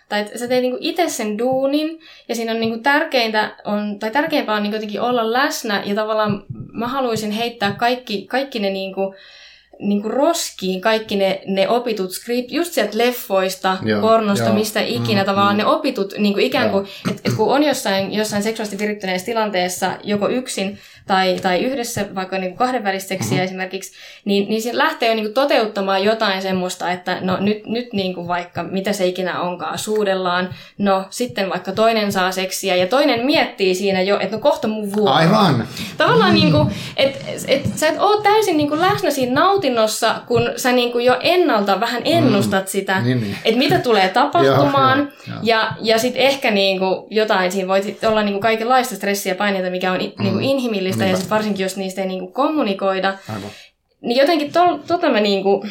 tai että sä teet niinku itse sen duunin, ja siinä on niinku tärkeintä, on, tai tärkeämpää on niinku jotenkin olla läsnä, ja tavallaan mä haluaisin heittää kaikki, kaikki ne niinku, niin kuin roskiin kaikki ne, ne opitut skript, just sieltä leffoista, joo, pornosta, joo. mistä ikinä mm, tavallaan mm. ne opitut, niin kuin ikään kuin, että et kun on jossain, jossain seksuaalisesti virittyneessä tilanteessa joko yksin tai, tai yhdessä vaikka niin kahdenvälistä seksiä mm-hmm. esimerkiksi, niin, niin se lähtee jo niin kuin toteuttamaan jotain semmoista, että no nyt, nyt niin kuin vaikka mitä se ikinä onkaan, suudellaan, no sitten vaikka toinen saa seksiä ja toinen miettii siinä jo, että no kohta mun vuoro. Aivan. Tavallaan mm. niin kuin, että et, sä et ole täysin niin kuin läsnä siinä nautinnossa, kun sä niin kuin jo ennalta vähän ennustat mm. sitä, niin, niin. että mitä tulee tapahtumaan (laughs) joo, joo, joo. ja, ja sitten ehkä niin kuin jotain, siinä voi olla niin kuin kaikenlaista stressiä ja paineita, mikä on mm. niin kuin inhimillistä niistä, ja sit varsinkin jos niistä ei niinku kommunikoida. Aivan. Niin jotenkin to, tota mä niinku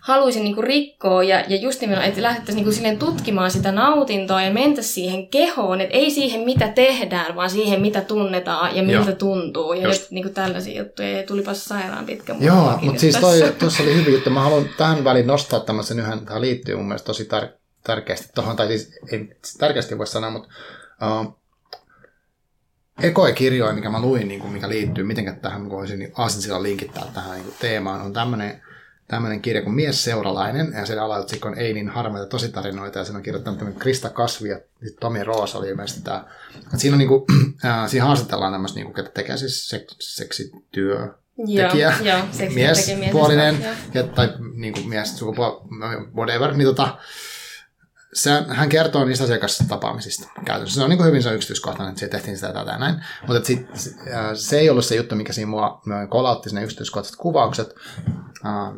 haluaisin niinku rikkoa ja, ja just nimenomaan, että lähdettäisiin niinku silleen tutkimaan sitä nautintoa ja mentäisiin siihen kehoon, että ei siihen mitä tehdään, vaan siihen mitä tunnetaan ja miltä Joo. tuntuu ja just. niinku tällaisia juttuja ja tulipa sairaan pitkä Joo, mutta siis toi, tuossa oli hyvin juttu. Mä haluan tähän väliin nostaa tämmöisen yhden, tämä liittyy mun mielestä tosi tar- tärkeästi tuohon, tai siis ei tärkeästi voi sanoa, mutta uh, ekoja kirjoja, mikä mä luin, niin kuin, mikä liittyy, miten tähän voisin niin aasinsilla linkittää tähän niin kuin, teemaan, on tämmöinen tämmöinen kirja kuin Mies seuralainen, ja sen alaotsikko on Ei niin harmaita tositarinoita, ja sen on kirjoittanut tämmöinen Krista Kasvi ja Tomi Roos oli ilmeisesti tämä. Että siinä, on niin kuin, äh, siinä haastatellaan tämmöistä, niin kuin, ketä tekee siis sek- seksityö, tekijä, joo, miespuolinen, ja, tai niin kuin mies, sukupuoli, whatever, niin tota, se, hän kertoo niistä asiakastapaamisista käytännössä. Se on niin hyvin se yksityiskohtainen, että se tehtiin sitä tätä näin. Mutta sit, se ei ollut se juttu, mikä siinä mua kolautti, ne yksityiskohtaiset kuvaukset,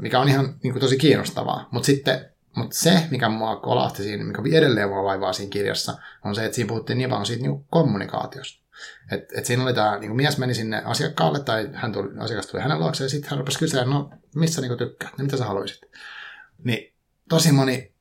mikä on ihan niin kuin, tosi kiinnostavaa. Mutta sitten mutta se, mikä mua kolahti siinä, mikä edelleen mua vaivaa siinä kirjassa, on se, että siinä puhuttiin niin paljon siitä niin kommunikaatiosta. Et, et siinä oli tämä, niin mies meni sinne asiakkaalle, tai hän tuli, asiakas tuli hänen luokseen, ja sitten hän rupesi kysyä, no missä niin tykkäät, niin mitä sä haluaisit. Niin tosi moni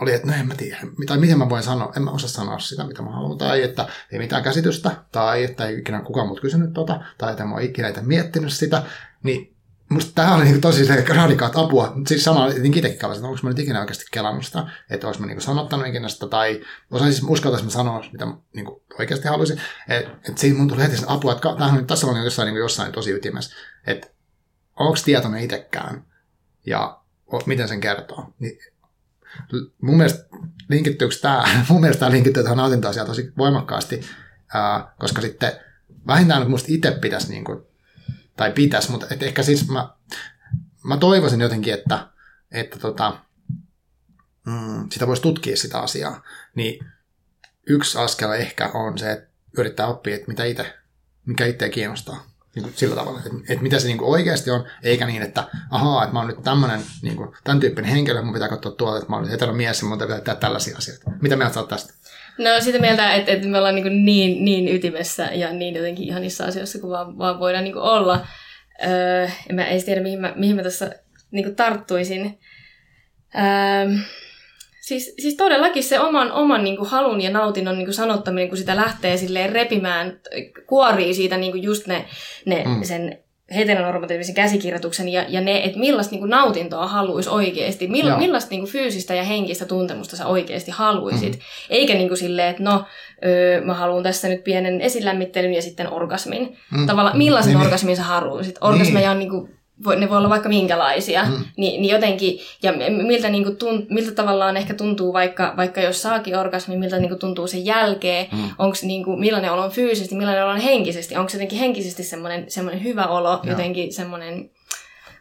oli, että no en mä tiedä, tai miten mä voin sanoa, en mä osaa sanoa sitä, mitä mä haluan, tai että ei mitään käsitystä, tai että ei ikinä kukaan mut kysynyt tota, tai että mä oon ikinä itse miettinyt sitä, niin musta tämä oli niin tosi se radikaat apua, siis sama jotenkin itsekin että onko mä nyt ikinä oikeasti kelannut sitä, että onko mä niin sanottanut ikinä sitä, tai osaan siis uskaltaisi mä sanoa, mitä mä niin oikeasti haluaisin, että et siinä mun tuli heti se apua, että tämähän on tässä on jossain, niin jossain tosi ytimessä, että onko tietoinen itsekään, ja miten sen kertoo, niin mun mielestä linkittyykö tämä, (laughs) mun mielestä tämä linkittyy tähän nautintoasiaan tosi voimakkaasti, ää, koska sitten vähintään nyt musta itse pitäisi, niin kuin, tai pitäisi, mutta et ehkä siis mä, mä toivoisin jotenkin, että, että tota, mm, sitä voisi tutkia sitä asiaa, niin yksi askel ehkä on se, että yrittää oppia, että mitä itse, mikä itseä kiinnostaa niin kuin sillä tavalla, että, että mitä se niin kuin oikeasti on, eikä niin, että ahaa, että mä oon nyt tämmöinen, niin kuin, tämän tyyppinen henkilö, mun pitää katsoa tuolta, että mä oon heteromies ja mun pitää tehdä tällaisia asioita. Mitä mieltä sä tästä? No sitä mieltä, että, että me ollaan niin, niin, niin ytimessä ja niin jotenkin ihanissa asioissa kuin vaan, vaan voidaan niin kuin olla. Öö, en mä ei tiedä, mihin mä, mihin mä tässä niin kuin tarttuisin. Öö, Siis, siis todellakin se oman, oman niin kuin halun ja nautinnon niin kuin sanottaminen, kun sitä lähtee silleen repimään, kuorii siitä niin kuin just ne, ne mm. sen heteronormatiivisen käsikirjoituksen ja, ja ne, että millaista niin kuin nautintoa haluaisi oikeasti, mill, millaista niin kuin fyysistä ja henkistä tuntemusta sä oikeasti haluaisit. Mm. Eikä niin kuin silleen, että no, öö, mä haluan tässä nyt pienen esilämmittelyn ja sitten orgasmin. Mm. Tavallaan millaisen niin, niin. orgasmin sä haluaisit. Orgasmeja niin. on niin kuin voi, ne voi olla vaikka minkälaisia, mm. niin, niin jotenkin, ja miltä, niin kuin tunt, miltä tavallaan ehkä tuntuu vaikka, vaikka jos saakin orgasmi, miltä niin kuin tuntuu sen jälkeen, mm. onko niin kuin, millainen olo on fyysisesti, millainen olo on henkisesti, onko se jotenkin henkisesti semmoinen, semmoinen hyvä olo, Joo. jotenkin semmoinen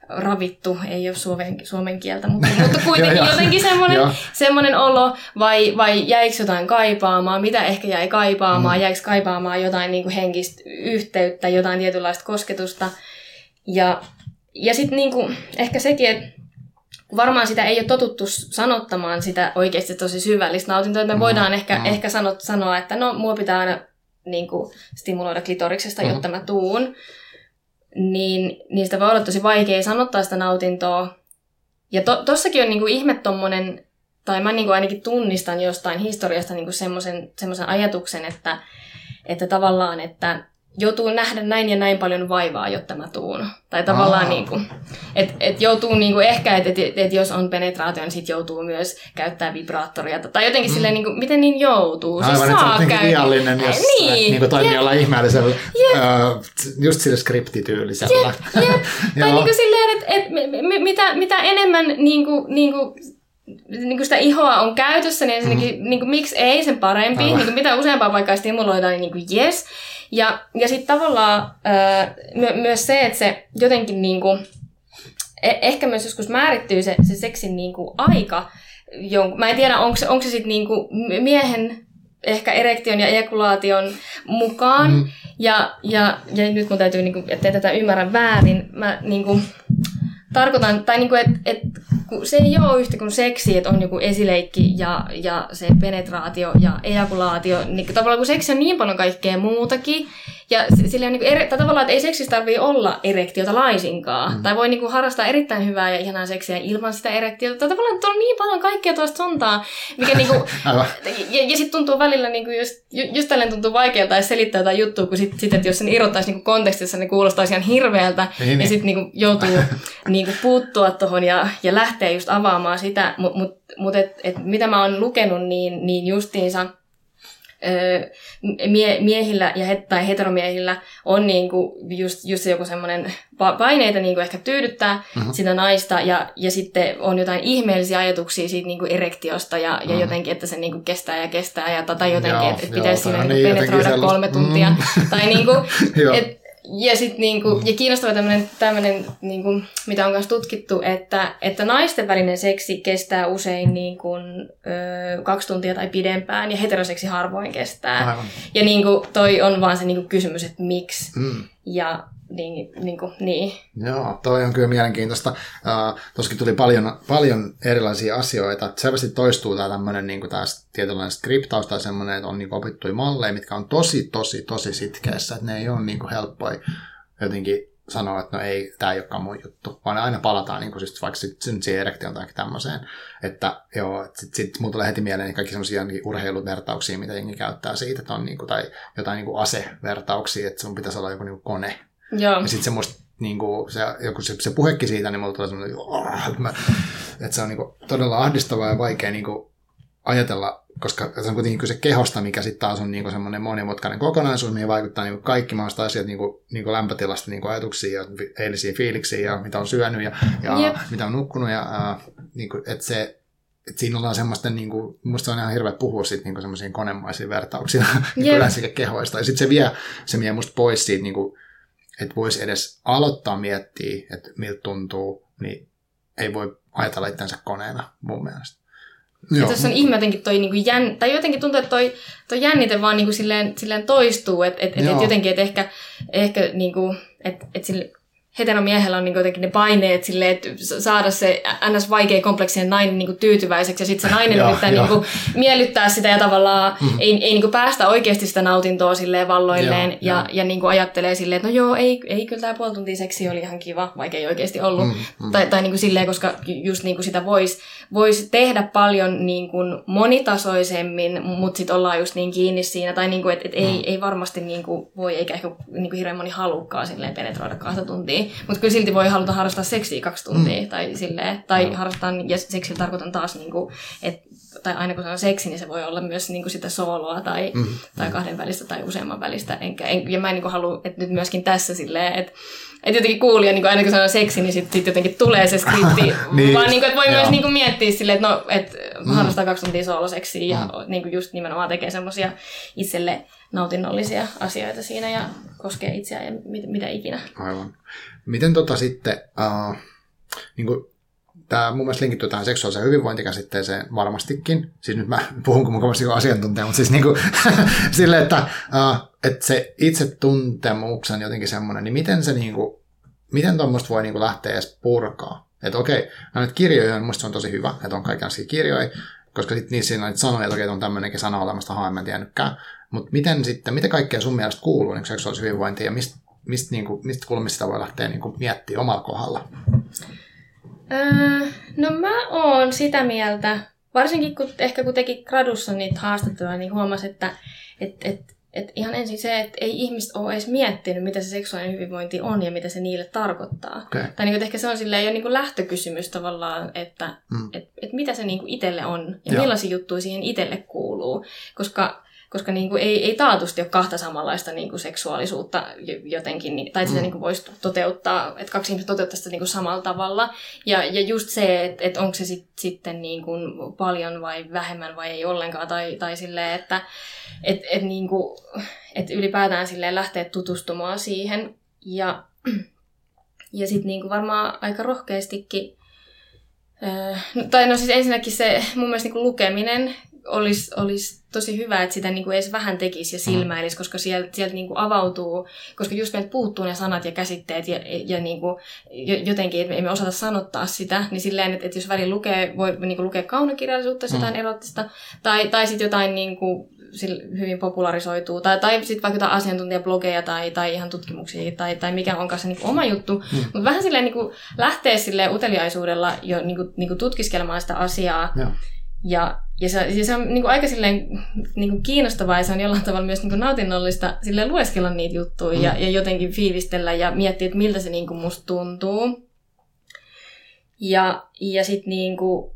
ravittu, ei ole suomen, suomen kieltä, mutta, mutta (laughs) kuitenkin jotenkin semmoinen, semmoinen olo, vai, vai jäikö jotain kaipaamaan, mitä ehkä jäi kaipaamaan, mm. jäikö kaipaamaan jotain niin kuin henkistä yhteyttä, jotain tietynlaista kosketusta, ja ja sitten niinku, ehkä sekin, että varmaan sitä ei ole totuttu sanottamaan sitä oikeasti tosi syvällistä nautintoa, että me mm, voidaan ehkä, mm. ehkä sanot, sanoa, että no, mua pitää aina niin kuin, stimuloida klitoriksesta, mm. jotta mä tuun. Niin, niin sitä voi olla tosi vaikea sanottaa sitä nautintoa. Ja to, tossakin on niin kuin ihme tommonen, tai mä niin kuin ainakin tunnistan jostain historiasta niin semmoisen ajatuksen, että, että tavallaan, että joutuu nähdä näin ja näin paljon vaivaa, jotta mä tuun. Tai tavallaan niin kuin, että et joutuu niin kuin ehkä, että et, et, et jos on penetraatio, niin sit joutuu myös käyttää vibraattoria. Tai jotenkin mm. silleen, niin kuin, miten niin joutuu? Aivan, siis saa käydä. viallinen, jos niin, niin kuin toimii olla ihmeellisellä, uh, just sillä skriptityylisellä. Jep, jep. (laughs) tai niin kuin silleen, että et, mitä, mitä enemmän niin kuin, niin kuin, niin kuin sitä ihoa on käytössä, niin ensinnäkin, mm. niin kuin, miksi ei sen parempi. Niin kuin, mitä useampaa vaikka stimuloidaan, niin, niin kuin yes. Ja, ja sitten tavallaan öö, my, myös se, että se jotenkin niinku, e- ehkä myös joskus määrittyy se, se seksin niinku aika. Jon, mä en tiedä, onko se, onko se sitten niinku miehen ehkä erektion ja ejakulaation mukaan. Mm. Ja, ja, ja nyt mun täytyy, niinku, ettei tätä ymmärrä väärin, mä niinku, tarkoitan, tai niinku, että et, se ei ole yhtä kuin seksi, että on joku esileikki ja, ja se penetraatio ja ejakulaatio. Niin tavallaan kun seksi on niin paljon kaikkea muutakin, ja sillä on niin eri, tai tavallaan, että ei seksissä tarvii olla erektiota laisinkaan. Mm. Tai voi niin kuin, harrastaa erittäin hyvää ja ihanaa seksiä ilman sitä erektiota. Tai tavallaan, että on niin paljon kaikkea tuosta sontaa, mikä (laughs) niin kuin, ja, ja sitten tuntuu välillä, niin kuin just, just tälleen tuntuu vaikealta selittää jotain juttua, kun sitten sit, että jos sen irrottaisi niin kontekstissa, niin kuulostaisi ihan hirveältä. Niin, ja sitten niin joutuu (laughs) niin kuin, puuttua tuohon ja, ja lähteä just avaamaan sitä. Mutta mut, mut et, et, mitä mä oon lukenut, niin, niin justiinsa – mie- miehillä ja het- tai heteromiehillä on niinku just, just joku semmoinen paineita niinku ehkä tyydyttää uh-huh. sitä naista ja, ja sitten on jotain ihmeellisiä ajatuksia siitä niinku erektiosta ja, uh-huh. ja jotenkin, että se niinku kestää ja kestää ja tai jotenkin, että et pitäisi siinä niinku niin, penetroida kolme tuntia. Mm. tai niinku, (laughs) et, ja, sit niinku, ja kiinnostava tämmöinen, tämmönen, niinku, mitä on myös tutkittu, että, että naisten välinen seksi kestää usein niinku, ö, kaksi tuntia tai pidempään, ja heteroseksi harvoin kestää. Aivan. Ja niinku, toi on vaan se niinku, kysymys, että miksi. Mm. Ja niin, niin, kuin, niin. Joo, toi on kyllä mielenkiintoista. Uh, Tuossakin tuli paljon, paljon erilaisia asioita. Selvästi toistuu tämä tämmöinen niin tietynlainen skriptaus tai semmoinen, että on niin opittuja malleja, mitkä on tosi, tosi, tosi sitkeässä. Että ne ei ole niin kuin helppoja jotenkin sanoa, että no ei, tämä ei olekaan mun juttu, vaan aina palataan niin kuin siis vaikka sitten siihen erektioon tai tämmöiseen. Että joo, sitten sit, sit tulee heti mieleen niin kaikki semmoisia niin urheiluvertauksia, mitä jengi käyttää siitä, että on niin kuin, tai jotain niin kuin asevertauksia, että sun pitäisi olla joku niin kuin kone, Joo. Ja sitten semmoista niin kuin se, joku se, se puhekki siitä, niin mulla tulee semmoinen, että, että se on niin kuin, todella ahdistavaa ja vaikea niin kuin, ajatella, koska se on kuitenkin se kehosta, mikä sitten taas on niin semmoinen monimutkainen kokonaisuus, mihin vaikuttaa niin kaikki maasta asiat niin kuin, niin kuin lämpötilasta niin ajatuksiin ja eilisiin fiiliksiin ja mitä on syönyt ja, ja yep. mitä on nukkunut. Ja, äh, niin kuin, että se, et siinä ollaan semmoista, niin kuin, musta on ihan hirveä puhua siitä niin semmoisiin konemaisiin vertauksiin (laughs) niin kehoista. Ja sitten se vie, se vie musta pois siitä niin kuin, että voisi edes aloittaa miettiä, että miltä tuntuu, niin ei voi ajatella itsensä koneena mun mielestä. Joo. Tässä on ihme jotenkin toi niinku jän, tai jotenkin tuntuu, että toi, toi jännite vaan niinku silleen, silleen toistuu, että et, et, et jotenkin, että ehkä, ehkä niinku, että et sille, heteromiehellä on niin jotenkin ne paineet sille, että saada se ns. vaikea kompleksinen nainen niin tyytyväiseksi ja sitten se (laughs) nainen yrittää niin kuin, miellyttää sitä ja tavallaan mm. ei, ei niin päästä oikeasti sitä nautintoa silleen valloilleen ja, ja, ja niin kuin ajattelee silleen, että no joo, ei, ei kyllä tämä puoli tuntia seksi oli ihan kiva, vaikka ei oikeasti ollut. Mm, mm. Tai, tai niin kuin silleen, koska just niin kuin sitä voisi vois tehdä paljon niin kuin monitasoisemmin, mutta sitten ollaan just niin kiinni siinä. Tai niin kuin, että et mm. ei, ei varmasti niin kuin voi, eikä ehkä niin kuin hirveän moni halukkaa silleen penetroida kahta tuntia mutta kyllä silti voi haluta harrastaa seksiä kaksi tuntia mm. tai silleen, tai no. harrastaa, ja seksillä tarkoitan taas, niin kuin, että tai aina kun se on seksi, niin se voi olla myös niin kuin sitä sooloa tai, mm. tai kahden välistä tai useamman välistä. Enkä, en, ja mä en niin kuin halua, että nyt myöskin tässä silleen, että että jotenkin kuulija, niin aina kun sanoo seksi, niin sitten sit jotenkin tulee se skripti. (laughs) niin, vaan niin kuin, että voi Joo. myös niin kuin miettiä silleen, että no, et mm. harrastaa kaksi tuntia sooloseksiä ja mm. niin kuin just nimenomaan tekee semmoisia itselle nautinnollisia asioita siinä ja koskee itseään ja mit, mitä ikinä. Aivan. Miten tota sitten, uh, niin kuin, tämä mun mielestä linkittyy tähän seksuaaliseen hyvinvointikäsitteeseen varmastikin. Siis nyt mä (laughs) puhun kuin mukavasti asiantuntija, mutta siis (laughs) niin kuin, sille, että, uh, että se itsetuntemuksen jotenkin semmoinen, niin miten se niin kuin, miten tuommoista voi niin kuin lähteä edes purkaa? Että okei, no nyt kirjoja, musta se on tosi hyvä, että on kaikenlaisia kirjoja, koska sitten niissä on sanoja, että okei, on tämmöinenkin sana olemasta, en mä tiennytkään. Mutta miten sitten, mitä kaikkea sun mielestä kuuluu niin seksuaalisen hyvinvointiin ja mistä, mistä, niin kuin, mistä kulmista sitä voi lähteä niin kuin, miettimään omalla kohdalla? Öö, no mä oon sitä mieltä, varsinkin kun ehkä kun teki gradussa niitä haastatteluja, niin huomasi, että et, et, et ihan ensin se, että ei ihmiset ole edes miettinyt, mitä se seksuaalinen hyvinvointi on ja mitä se niille tarkoittaa. Okay. Tai niin, ehkä se on silleen jo niin kuin lähtökysymys tavallaan, että mm. et, et mitä se niin kuin itselle on ja Joo. millaisia juttuja siihen itselle kuuluu. Koska koska niin kuin ei, ei taatusti ole kahta samanlaista niin kuin seksuaalisuutta jotenkin, niin, tai mm. se niin kuin voisi toteuttaa, että kaksi ihmistä toteuttaa sitä niin kuin samalla tavalla. Ja, ja just se, että, että onko se sit, sitten niin kuin paljon vai vähemmän vai ei ollenkaan, tai, tai silleen, että et, et niin kuin, et ylipäätään silleen lähteä tutustumaan siihen. Ja, (clears throat) ja sitten niin kuin varmaan aika rohkeastikin, tai no siis ensinnäkin se mun mielestä niin kuin lukeminen olisi, olisi tosi hyvä, että sitä niin kuin edes vähän tekisi ja mm. silmäilisi, koska sieltä, sieltä niin kuin avautuu, koska just meiltä puuttuu ne sanat ja käsitteet ja, ja niin kuin jotenkin, että me emme osata sanottaa sitä, niin silleen, että, että jos välillä lukee, voi niin kuin lukea kaunokirjallisuutta, mm. jotain erottista, tai, tai sitten jotain niin kuin hyvin popularisoituu, tai, tai sitten vaikka jotain asiantuntijablogeja tai, tai ihan tutkimuksia, tai, tai mikä onkaan se niin oma juttu, mm. mutta vähän silleen niin kuin lähtee sille uteliaisuudella jo niin kuin, niin kuin tutkiskelemaan sitä asiaa, ja, ja, ja se, ja se on niin kuin aika silleen, niin kuin kiinnostavaa ja se on jollain tavalla myös niin kuin nautinnollista silleen lueskella niitä juttuja mm. ja, ja jotenkin fiivistellä ja miettiä, että miltä se niin kuin musta tuntuu. Ja, ja sitten niin kuin,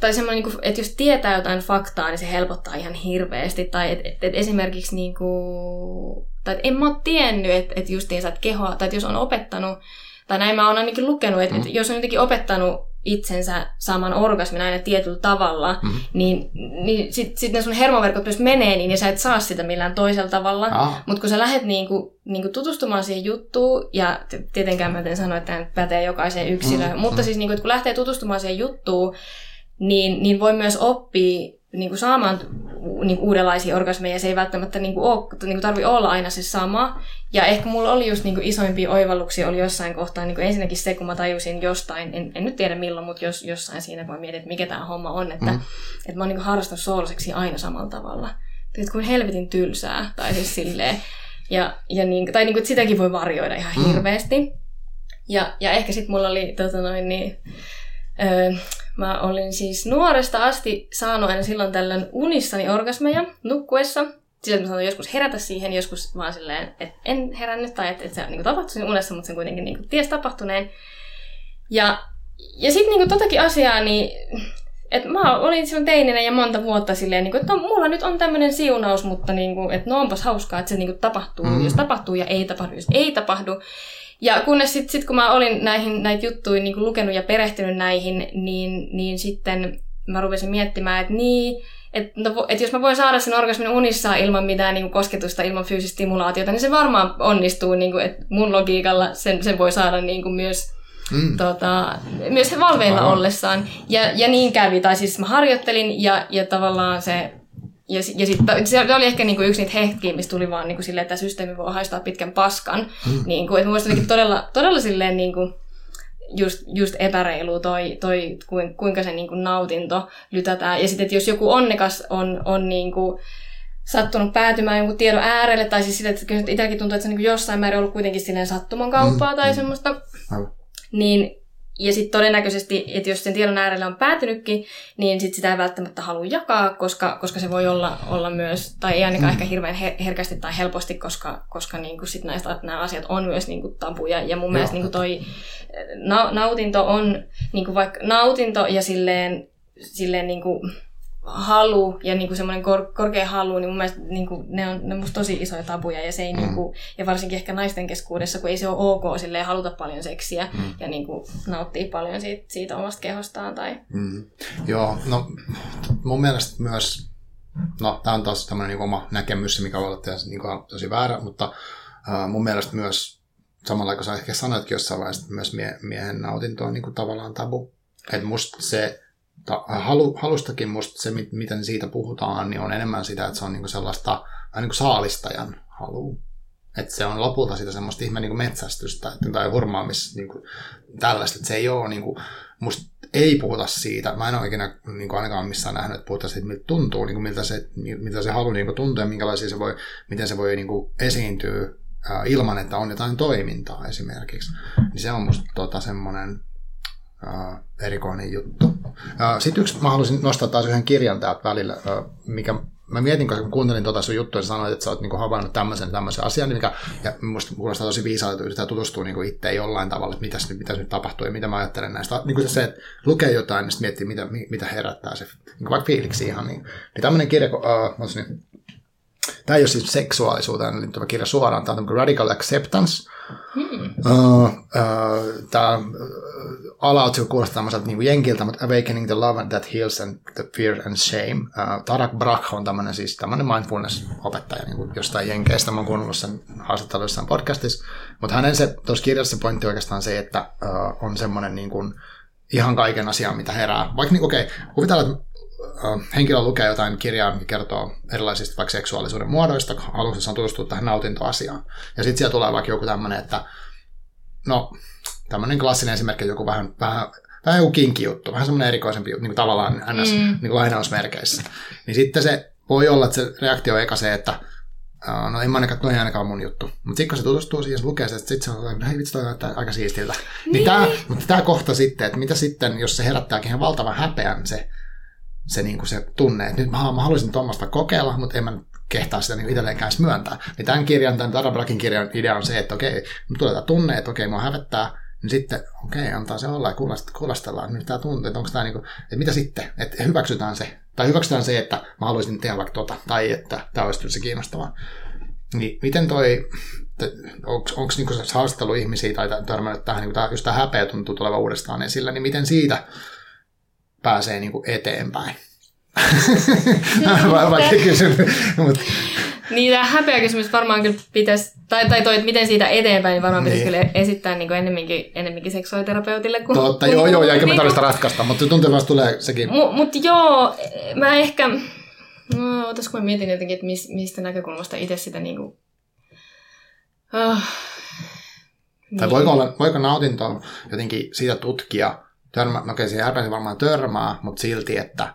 tai semmoinen, niin että jos tietää jotain faktaa, niin se helpottaa ihan hirveästi. Tai et, et, et esimerkiksi, niin kuin, tai et en mä ole tiennyt, että et justiinsa, että kehoa, tai että jos on opettanut, tai näin mä oon ainakin lukenut, että mm. et jos on jotenkin opettanut itsensä saamaan orgasmin aina tietyllä tavalla, mm-hmm. niin, niin sitten sit ne sun hermoverkot myös menee niin, ja sä et saa sitä millään toisella tavalla. Ah. Mutta kun sä lähdet niinku, niinku tutustumaan siihen juttuun, ja tietenkään mä en sano, että tämä pätee jokaiseen yksilöön, mm-hmm. mutta siis niinku, kun lähtee tutustumaan siihen juttuun, niin, niin voi myös oppia niin kuin saamaan niin kuin uudenlaisia orgasmeja. Se ei välttämättä niin kuin ole, niin kuin tarvi olla aina se sama. Ja ehkä mulla oli just niin kuin isoimpia oivalluksia oli jossain kohtaa. Niin kuin ensinnäkin se, kun mä tajusin jostain, en, en nyt tiedä milloin, mutta jos, jossain siinä, kun mä mietin, että mikä tämä homma on, että, mm. että mä oon niin harrastanut sooloseksi aina samalla tavalla. Että kuin helvetin tylsää, tai siis silleen. Ja, ja niin, tai niin kuin, että sitäkin voi varjoida ihan mm. hirveästi. Ja, ja ehkä sitten mulla oli tota noin, niin, öö, Mä olin siis nuoresta asti saanut aina silloin tällöin unissani orgasmeja nukkuessa. Siis mä sanoin joskus herätä siihen, joskus vaan silleen, että en herännyt tai että, että se niin tapahtui unessa, mutta sen kuitenkin niin ties tapahtuneen. Ja, ja sitten niin totakin asiaa, niin että mä olin silloin teininä ja monta vuotta silleen, niin kuin, että no, mulla nyt on tämmöinen siunaus, mutta niin kuin, että no onpas hauskaa, että se niin kuin, tapahtuu, mm. jos tapahtuu ja ei tapahdu, jos ei tapahdu. Ja kunnes sitten sit, kun mä olin näihin, näitä juttuja niin lukenut ja perehtynyt näihin, niin, niin sitten mä rupesin miettimään, että niin, että no, et jos mä voin saada sen orgasmin unissa ilman mitään niin kuin kosketusta, ilman fyysistä stimulaatiota, niin se varmaan onnistuu, niin kuin, että mun logiikalla sen, sen voi saada niin kuin myös Mm. Tota, myös valveilla ollessaan. Ja, ja niin kävi, tai siis mä harjoittelin ja, ja tavallaan se ja, ja sitten se oli ehkä niinku yksi niitä hetkiä, missä tuli vaan niinku silleen, että tämä systeemi voi haistaa pitkän paskan. Mm. Niinku, että mun todella, todella silleen niinku, just, just epäreilu toi, toi kuinka se niinku nautinto lytätään. Ja sitten, että jos joku onnekas on, on niinku, sattunut päätymään jonkun tiedon äärelle, tai siis sitä, että kyllä itselläkin tuntuu, että se niinku jossain määrin ollut kuitenkin silleen sattuman kauppaa mm. tai semmoista, niin ja sitten todennäköisesti, että jos sen tiedon äärelle on päätynytkin, niin sit sitä ei välttämättä halua jakaa, koska, koska se voi olla, olla myös, tai ei ainakaan mm. ehkä hirveän her- herkästi tai helposti, koska, koska niin sit näistä, nämä asiat on myös niin kuin tabuja. Ja mun Joo. mielestä niin toi na- nautinto on, niin kuin vaikka nautinto ja silleen, silleen niin kuin, halu ja niin kuin semmoinen kor- korkea halu, niin mun mielestä niin kuin, ne, on, ne on musta tosi isoja tabuja ja se ei mm. niin kuin, ja varsinkin ehkä naisten keskuudessa, kun ei se ole ok silleen haluta paljon seksiä mm. ja niin kuin, nauttii paljon siitä, siitä omasta kehostaan. Tai... Mm. Joo, no mun mielestä myös, no tämä on taas tämmöinen niin oma näkemys, mikä voi olla niin kuin, tosi väärä, mutta uh, mun mielestä myös samalla kun sä ehkä sanoitkin jossain vaiheessa, että myös mie- miehen nautinto on niin kuin, tavallaan tabu. Että musta se halu, halustakin musta se, miten siitä puhutaan, niin on enemmän sitä, että se on niinku sellaista niin kuin saalistajan halu. Että se on lopulta sitä semmoista ihme niin metsästystä tai hurmaamis niin kuin tällaista. Että se ei ole, niin kuin, musta ei puhuta siitä. Mä en ole ikinä niin kuin ainakaan missään nähnyt, että puhutaan siitä, miltä tuntuu, niin kuin miltä se, miltä se halu niin kuin tuntuu ja minkälaisia se voi, miten se voi niin kuin esiintyä ilman, että on jotain toimintaa esimerkiksi. Niin se on musta tota, semmoinen uh, erikoinen juttu. Uh, Sitten yksi, mä haluaisin nostaa taas yhden kirjan täältä välillä, uh, mikä mä mietin, kun kuuntelin tuota sun juttua, ja sanoit, että sä oot niinku havainnut tämmöisen, tämmöisen asian, mikä, ja musta kuulostaa tosi viisaalta, että yritetään tutustua niinku itse jollain tavalla, että mitä nyt, nyt tapahtuu ja mitä mä ajattelen näistä. Niin kuin se, että lukee jotain, niin sitten miettii, mitä, mitä herättää se, niin vaikka fiiliksi ihan. Niin, niin tämmöinen kirja, uh, niin, tämä ei ole siis seksuaalisuuteen liittyvä kirja suoraan, tämä on Radical Acceptance, Hmm. Uh, uh, tämä alaotsikko kuulostaa tämmöiseltä niin jenkiltä, mutta Awakening the Love That Heals and the Fear and Shame. Uh, Tarak Brach on tämmöinen siis tämmöinen mindfulness-opettaja niin kuin jostain jenkeistä. Mä oon kuunnellut sen haastattelun jossain podcastissa. Mutta hänen se, tuossa kirjassa pointti oikeastaan se, että uh, on semmoinen niin kuin, ihan kaiken asian, mitä herää. Vaikka niin, okei, okay, kuvitellaan, että henkilö lukee jotain kirjaa, mikä kertoo erilaisista vaikka seksuaalisuuden muodoista, alussa on tutustua tähän nautintoasiaan. Ja sitten siellä tulee vaikka joku tämmöinen, että no, tämmöinen klassinen esimerkki, joku vähän, vähän vähän joku kinki juttu, vähän semmoinen erikoisempi juttu, niin kuin tavallaan ns. Mm. Niin kuin lainausmerkeissä. Niin sitten se voi olla, että se reaktio on eka se, että no en mä ainakaan, toi ainakaan mun juttu. Mutta sitten kun se tutustuu siihen, se lukee se, että sitten se on, hei vitsi, toi näyttää aika siistiltä. Niin. niin tää, mutta tämä kohta sitten, että mitä sitten, jos se herättääkin ihan valtavan häpeän se, se, niin kuin se tunne, että nyt mä, mä haluaisin tuommoista kokeilla, mutta en mä kehtaa sitä niin itselleenkään myöntää. Niin tämän kirjan, tämän Tarabrakin kirjan idea on se, että okei, nyt tulee tämä tunne, että okei, mua hävettää, niin sitten, okei, antaa se olla ja kuulostellaan nyt tämä tunte, että onko tämä niin kuin, että mitä sitten, että hyväksytään se, tai hyväksytään se, että mä haluaisin tehdä vaikka tota, tai että tämä olisi se kiinnostavaa. Niin miten toi, onko niinku se haastattelu ihmisiä tai törmännyt tähän, niin tämä, jos tämä häpeä tuntuu tulevan uudestaan esillä, niin miten siitä pääsee niin kuin eteenpäin? Vaikka kysymys, mutta... Niin, tämä häpeä kysymys varmaan kyllä pitäisi, tai, tai toi, että miten siitä eteenpäin, niin varmaan pitäisi niin. kyllä esittää niin kuin ennemminkin, ennemminkin seksuaaliterapeutille. Kuin, Totta, joo, joo, ja eikä me niin tarvitse ratkaista, mutta tuntuu, että tulee sekin. Mutta mut joo, mä ehkä, no, otas kun mä mietin jotenkin, että mis, mistä näkökulmasta itse sitä niin kuin, oh, niin. Tai voiko, olla, voiko nautinto jotenkin siitä tutkia, törmä, no okei, siihen varmaan törmää, mutta silti, että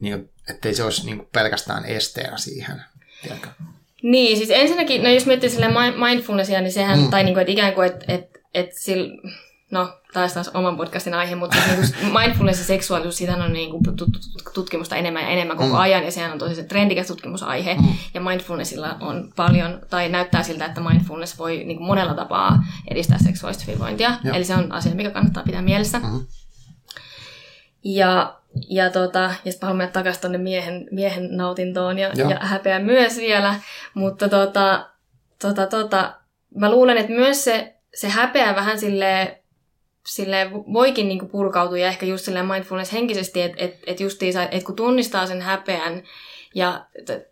niin, ettei se olisi niin pelkästään esteenä siihen. Tiedätkö? Niin, siis ensinnäkin, no jos miettii sille mindfulnessia, niin sehän, mm. tai niin kuin, että ikään kuin, että et, et sillä, no taas taas oman podcastin aihe, mutta niin (laughs) mindfulness ja seksuaalisuus, siitä on niin kuin tutkimusta enemmän ja enemmän koko mm. ajan, ja sehän on tosi se trendikäs tutkimusaihe, mm. ja mindfulnessilla on paljon, tai näyttää siltä, että mindfulness voi niin kuin monella tapaa edistää seksuaalista hyvinvointia, Joo. eli se on asia, mikä kannattaa pitää mielessä. Mm. Ja ja, tota, ja sitten haluan mennä takaisin tuonne miehen, miehen nautintoon ja, ja häpeä myös vielä. Mutta tota, tota, tota, mä luulen, että myös se, se häpeä vähän sille sille voikin niinku purkautua ja ehkä just silleen mindfulness henkisesti, että et, et justiinsa, että kun tunnistaa sen häpeän ja,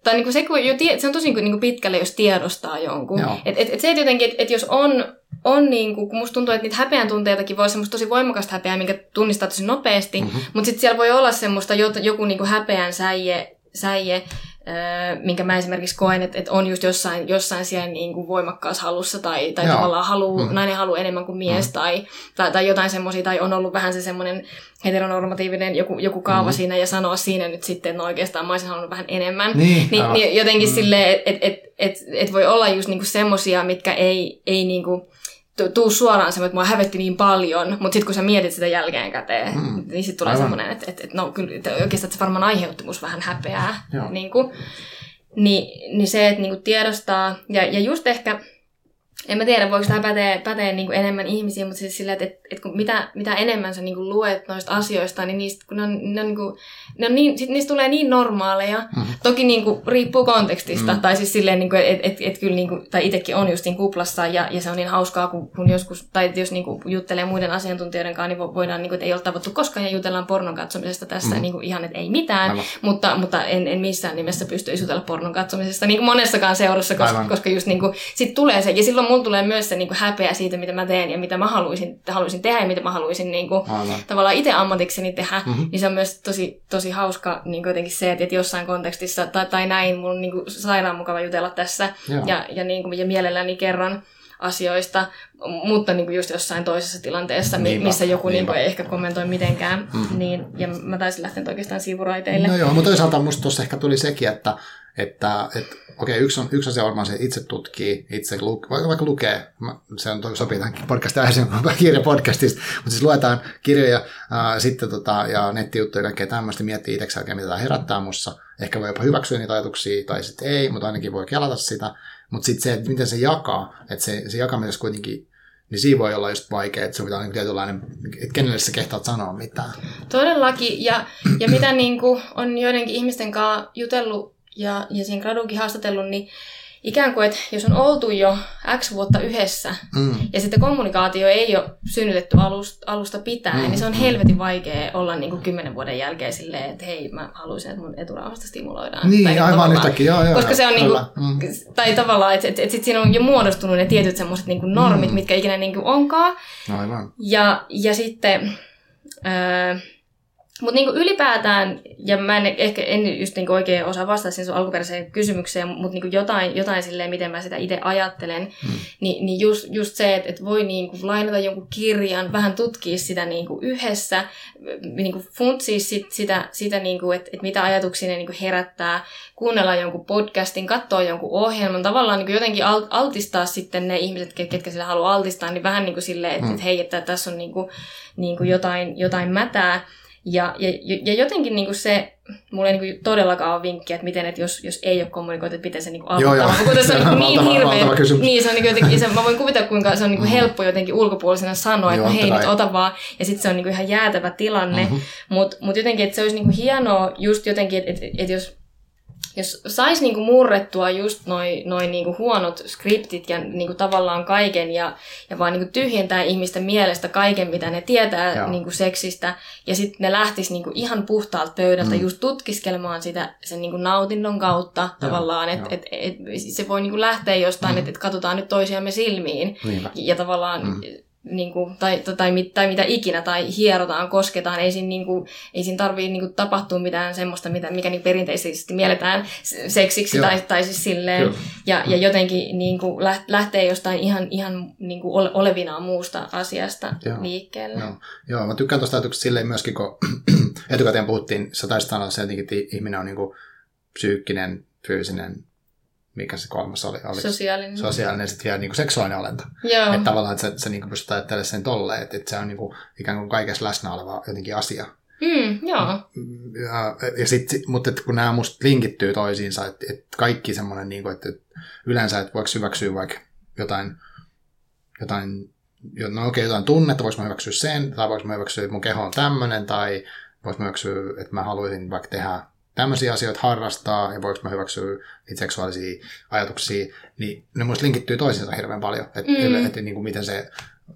tai niinku se, kun jo tie, se on tosi niinku pitkälle, jos tiedostaa jonkun. Et, et, et se, että jotenkin, että et jos on on niin kuin, kun musta tuntuu, että niitä häpeän tunteitakin voi olla semmoista tosi voimakasta häpeää, minkä tunnistaa tosi nopeasti, mm-hmm. mutta sitten siellä voi olla semmoista joku niin kuin häpeän säie, säie minkä mä esimerkiksi koen, että, että on just jossain, jossain siellä niin kuin voimakkaassa halussa tai, tai tavallaan halu, mm. nainen haluaa enemmän kuin mies mm. tai, tai, tai jotain semmoisia, tai on ollut vähän se semmoinen heteronormatiivinen joku, joku kaava mm. siinä ja sanoa siinä nyt sitten, että no oikeastaan mä olisin halunnut vähän enemmän. Niin, niin, niin jotenkin mm. silleen, että et, et, et, et voi olla just niinku semmoisia, mitkä ei, ei niinku, tuu suoraan semmoinen, että mua hävetti niin paljon, mutta sitten kun sä mietit sitä jälkeen käteen, mm. niin sitten tulee semmoinen, että, että, että no kyllä että oikeastaan se varmaan aiheutti musta vähän häpeää. Niin, kuin, niin, niin se, että niin kuin tiedostaa, ja, ja just ehkä en mä tiedä, voiko tämä päteä, päteä niin kuin enemmän ihmisiä, mutta siis sillä, että, että, että kun mitä, mitä enemmän sä niin kuin luet noista asioista, niin niistä, kun ne on, ne on, niin kuin, ne on niin, sit niistä tulee niin normaaleja. Mm-hmm. Toki niin kuin, riippuu kontekstista, mm-hmm. tai siis silleen, niin että et, et, et kyllä, niin kuin, tai itsekin on just niin kuplassa, ja, ja se on niin hauskaa, kun, kun joskus, tai jos niin kuin, juttelee muiden asiantuntijoiden kanssa, niin voidaan, niin kuin, että ei ole tavattu koskaan, ja jutellaan pornon katsomisesta tässä, mm-hmm. niin kuin, ihan, että ei mitään, Aivan. mutta, mutta en, en missään nimessä pysty jutella pornon katsomisesta, niin kuin monessakaan seurassa, koska, koska just niin kuin, sit tulee se, ja silloin mulla tulee myös se niin kuin häpeä siitä, mitä mä teen ja mitä mä haluaisin, haluaisin tehdä ja mitä mä haluaisin niin kuin, tavallaan itse ammatikseni tehdä, mm-hmm. niin se on myös tosi, tosi hauska niin kuin jotenkin se, että, että jossain kontekstissa tai, tai näin mun niin kuin, sairaan mukava jutella tässä ja, ja, niin kuin, ja mielelläni kerran asioista, mutta niin kuin just jossain toisessa tilanteessa, niinpä, missä joku niin kuin ei ehkä kommentoi mitenkään, mm-hmm. niin, ja mä taisin lähteä oikeastaan sivuraiteille. No joo, mutta toisaalta musta tuossa ehkä tuli sekin, että että, että okei, yksi, on, yksi asia varmaan se, että itse tutkii, itse luke, vaikka, lukee, se on, sopii tähän podcastin aiheeseen, (laughs) kirjapodcastista, mutta siis luetaan kirjoja ää, sitten tota, ja nettijuttuja ja kaikkea tämmöistä, miettii itse oikein, mitä tämä herättää mussa. Ehkä voi jopa hyväksyä niitä ajatuksia, tai sitten ei, mutta ainakin voi kelata sitä. Mutta sitten se, että miten se jakaa, että se, se jakamisessa kuitenkin niin siinä voi olla just vaikea, että se pitää niin tietynlainen, että kenelle sä kehtaat sanoa mitään. Todellakin, ja, ja mitä niin kuin on joidenkin ihmisten kanssa jutellut ja, ja siinä graduunkin haastatellut, niin ikään kuin, että jos on oltu jo X vuotta yhdessä mm. ja sitten kommunikaatio ei ole synnytetty alusta, alusta pitäen, mm. niin se on helvetin vaikea olla niin kuin kymmenen vuoden jälkeen silleen, että hei, mä haluaisin, että mun eturauhasta stimuloidaan. Niin, tai aivan yhtäkkiä, joo, joo. Koska se on niin kuin, mm. tai tavallaan, että, että, että sit siinä on jo muodostunut ne tietyt semmoiset niin kuin normit, mm. mitkä ikinä niin kuin onkaan. Aivan. Ja, ja sitten... Öö, mutta niinku ylipäätään, ja mä en ehkä en just niinku oikein osaa vastata siihen sun alkuperäiseen kysymykseen, mutta niinku jotain, jotain silleen, miten mä sitä itse ajattelen, mm. niin, niin just, just se, että et voi niinku lainata jonkun kirjan, vähän tutkia sitä niinku yhdessä, niinku funtsia sit, sitä, sitä niinku, että et mitä ajatuksia ne niinku herättää, kuunnella jonkun podcastin, katsoa jonkun ohjelman, tavallaan niinku jotenkin altistaa sitten ne ihmiset, ketkä sillä haluaa altistaa, niin vähän niinku silleen, että mm. et hei, että tässä on niinku, niinku jotain, jotain mätää. Ja, ja, ja jotenkin niin kuin se, mulla ei niin kuin todellakaan ole vinkkiä, että miten, että jos, jos ei ole kommunikoitu, että miten se niin kuin aloittaa. Joo, joo. Kun se on (laughs) niin, niin hirveä. Niin, se on niin jotenkin, se, mä voin kuvitella, kuinka se on niin kuin mm. helppo jotenkin ulkopuolisena sanoa, joo, että hei, nyt ota vaan. Ja sitten se on niin kuin ihan jäätävä tilanne. Mm-hmm. Mutta mut jotenkin, että se olisi niin kuin hienoa just jotenkin, että, että, että jos jos sais niinku murrettua just noin noi niinku huonot skriptit ja niinku tavallaan kaiken ja, ja vaan niinku tyhjentää ihmisten mielestä kaiken, mitä ne tietää niinku seksistä, ja sitten ne lähtis niinku ihan puhtaalta pöydältä mm. just tutkiskelemaan sitä sen niinku nautinnon kautta Joo. tavallaan, että et, et, se voi niinku lähteä jostain, mm. että et katsotaan nyt toisiamme silmiin, Niinpä. ja tavallaan mm niin kuin, tai, tai, tai, tai mitä ikinä, tai hierotaan, kosketaan, ei siinä, niin kuin, ei siinä tarvii niin kuin, tapahtua mitään semmoista, mitä, mikä niin perinteisesti mielletään seksiksi, tai, tai siis silleen, ja, ja jotenkin niin kuin, lähtee jostain ihan, ihan niin kuin, olevinaan muusta asiasta Joo. liikkeelle. Joo. Joo, mä tykkään tuosta ajatuksesta silleen myöskin, kun (clears throat) etukäteen puhuttiin, sä taisit sanoa se että ihminen on niin kuin, psyykkinen, fyysinen, mikä se kolmas oli? oli sosiaalinen. Sosiaalinen ja sitten vielä niin seksuaalinen olento. Joo. Että tavallaan, että sä, sä niin pystyt ajattelemaan sen tolleen, että, että se on niin kuin, ikään kuin kaikessa läsnä oleva jotenkin asia. Mm, joo. Ja, ja sit, mutta että kun nämä musta linkittyy toisiinsa, että, että kaikki semmoinen, niin kuin, että yleensä, että voiko hyväksyä vaikka jotain, jotain no okei, jotain tunnetta, voiko mä hyväksyä sen, tai voiko mä hyväksyä, että mun keho on tämmöinen, tai voiko mä hyväksyä, että mä haluaisin vaikka tehdä tämmöisiä asioita harrastaa ja voiko mä hyväksyä niitä seksuaalisia ajatuksia, niin ne muista linkittyy toisiinsa hirveän paljon, että mm. et, niin kuin miten se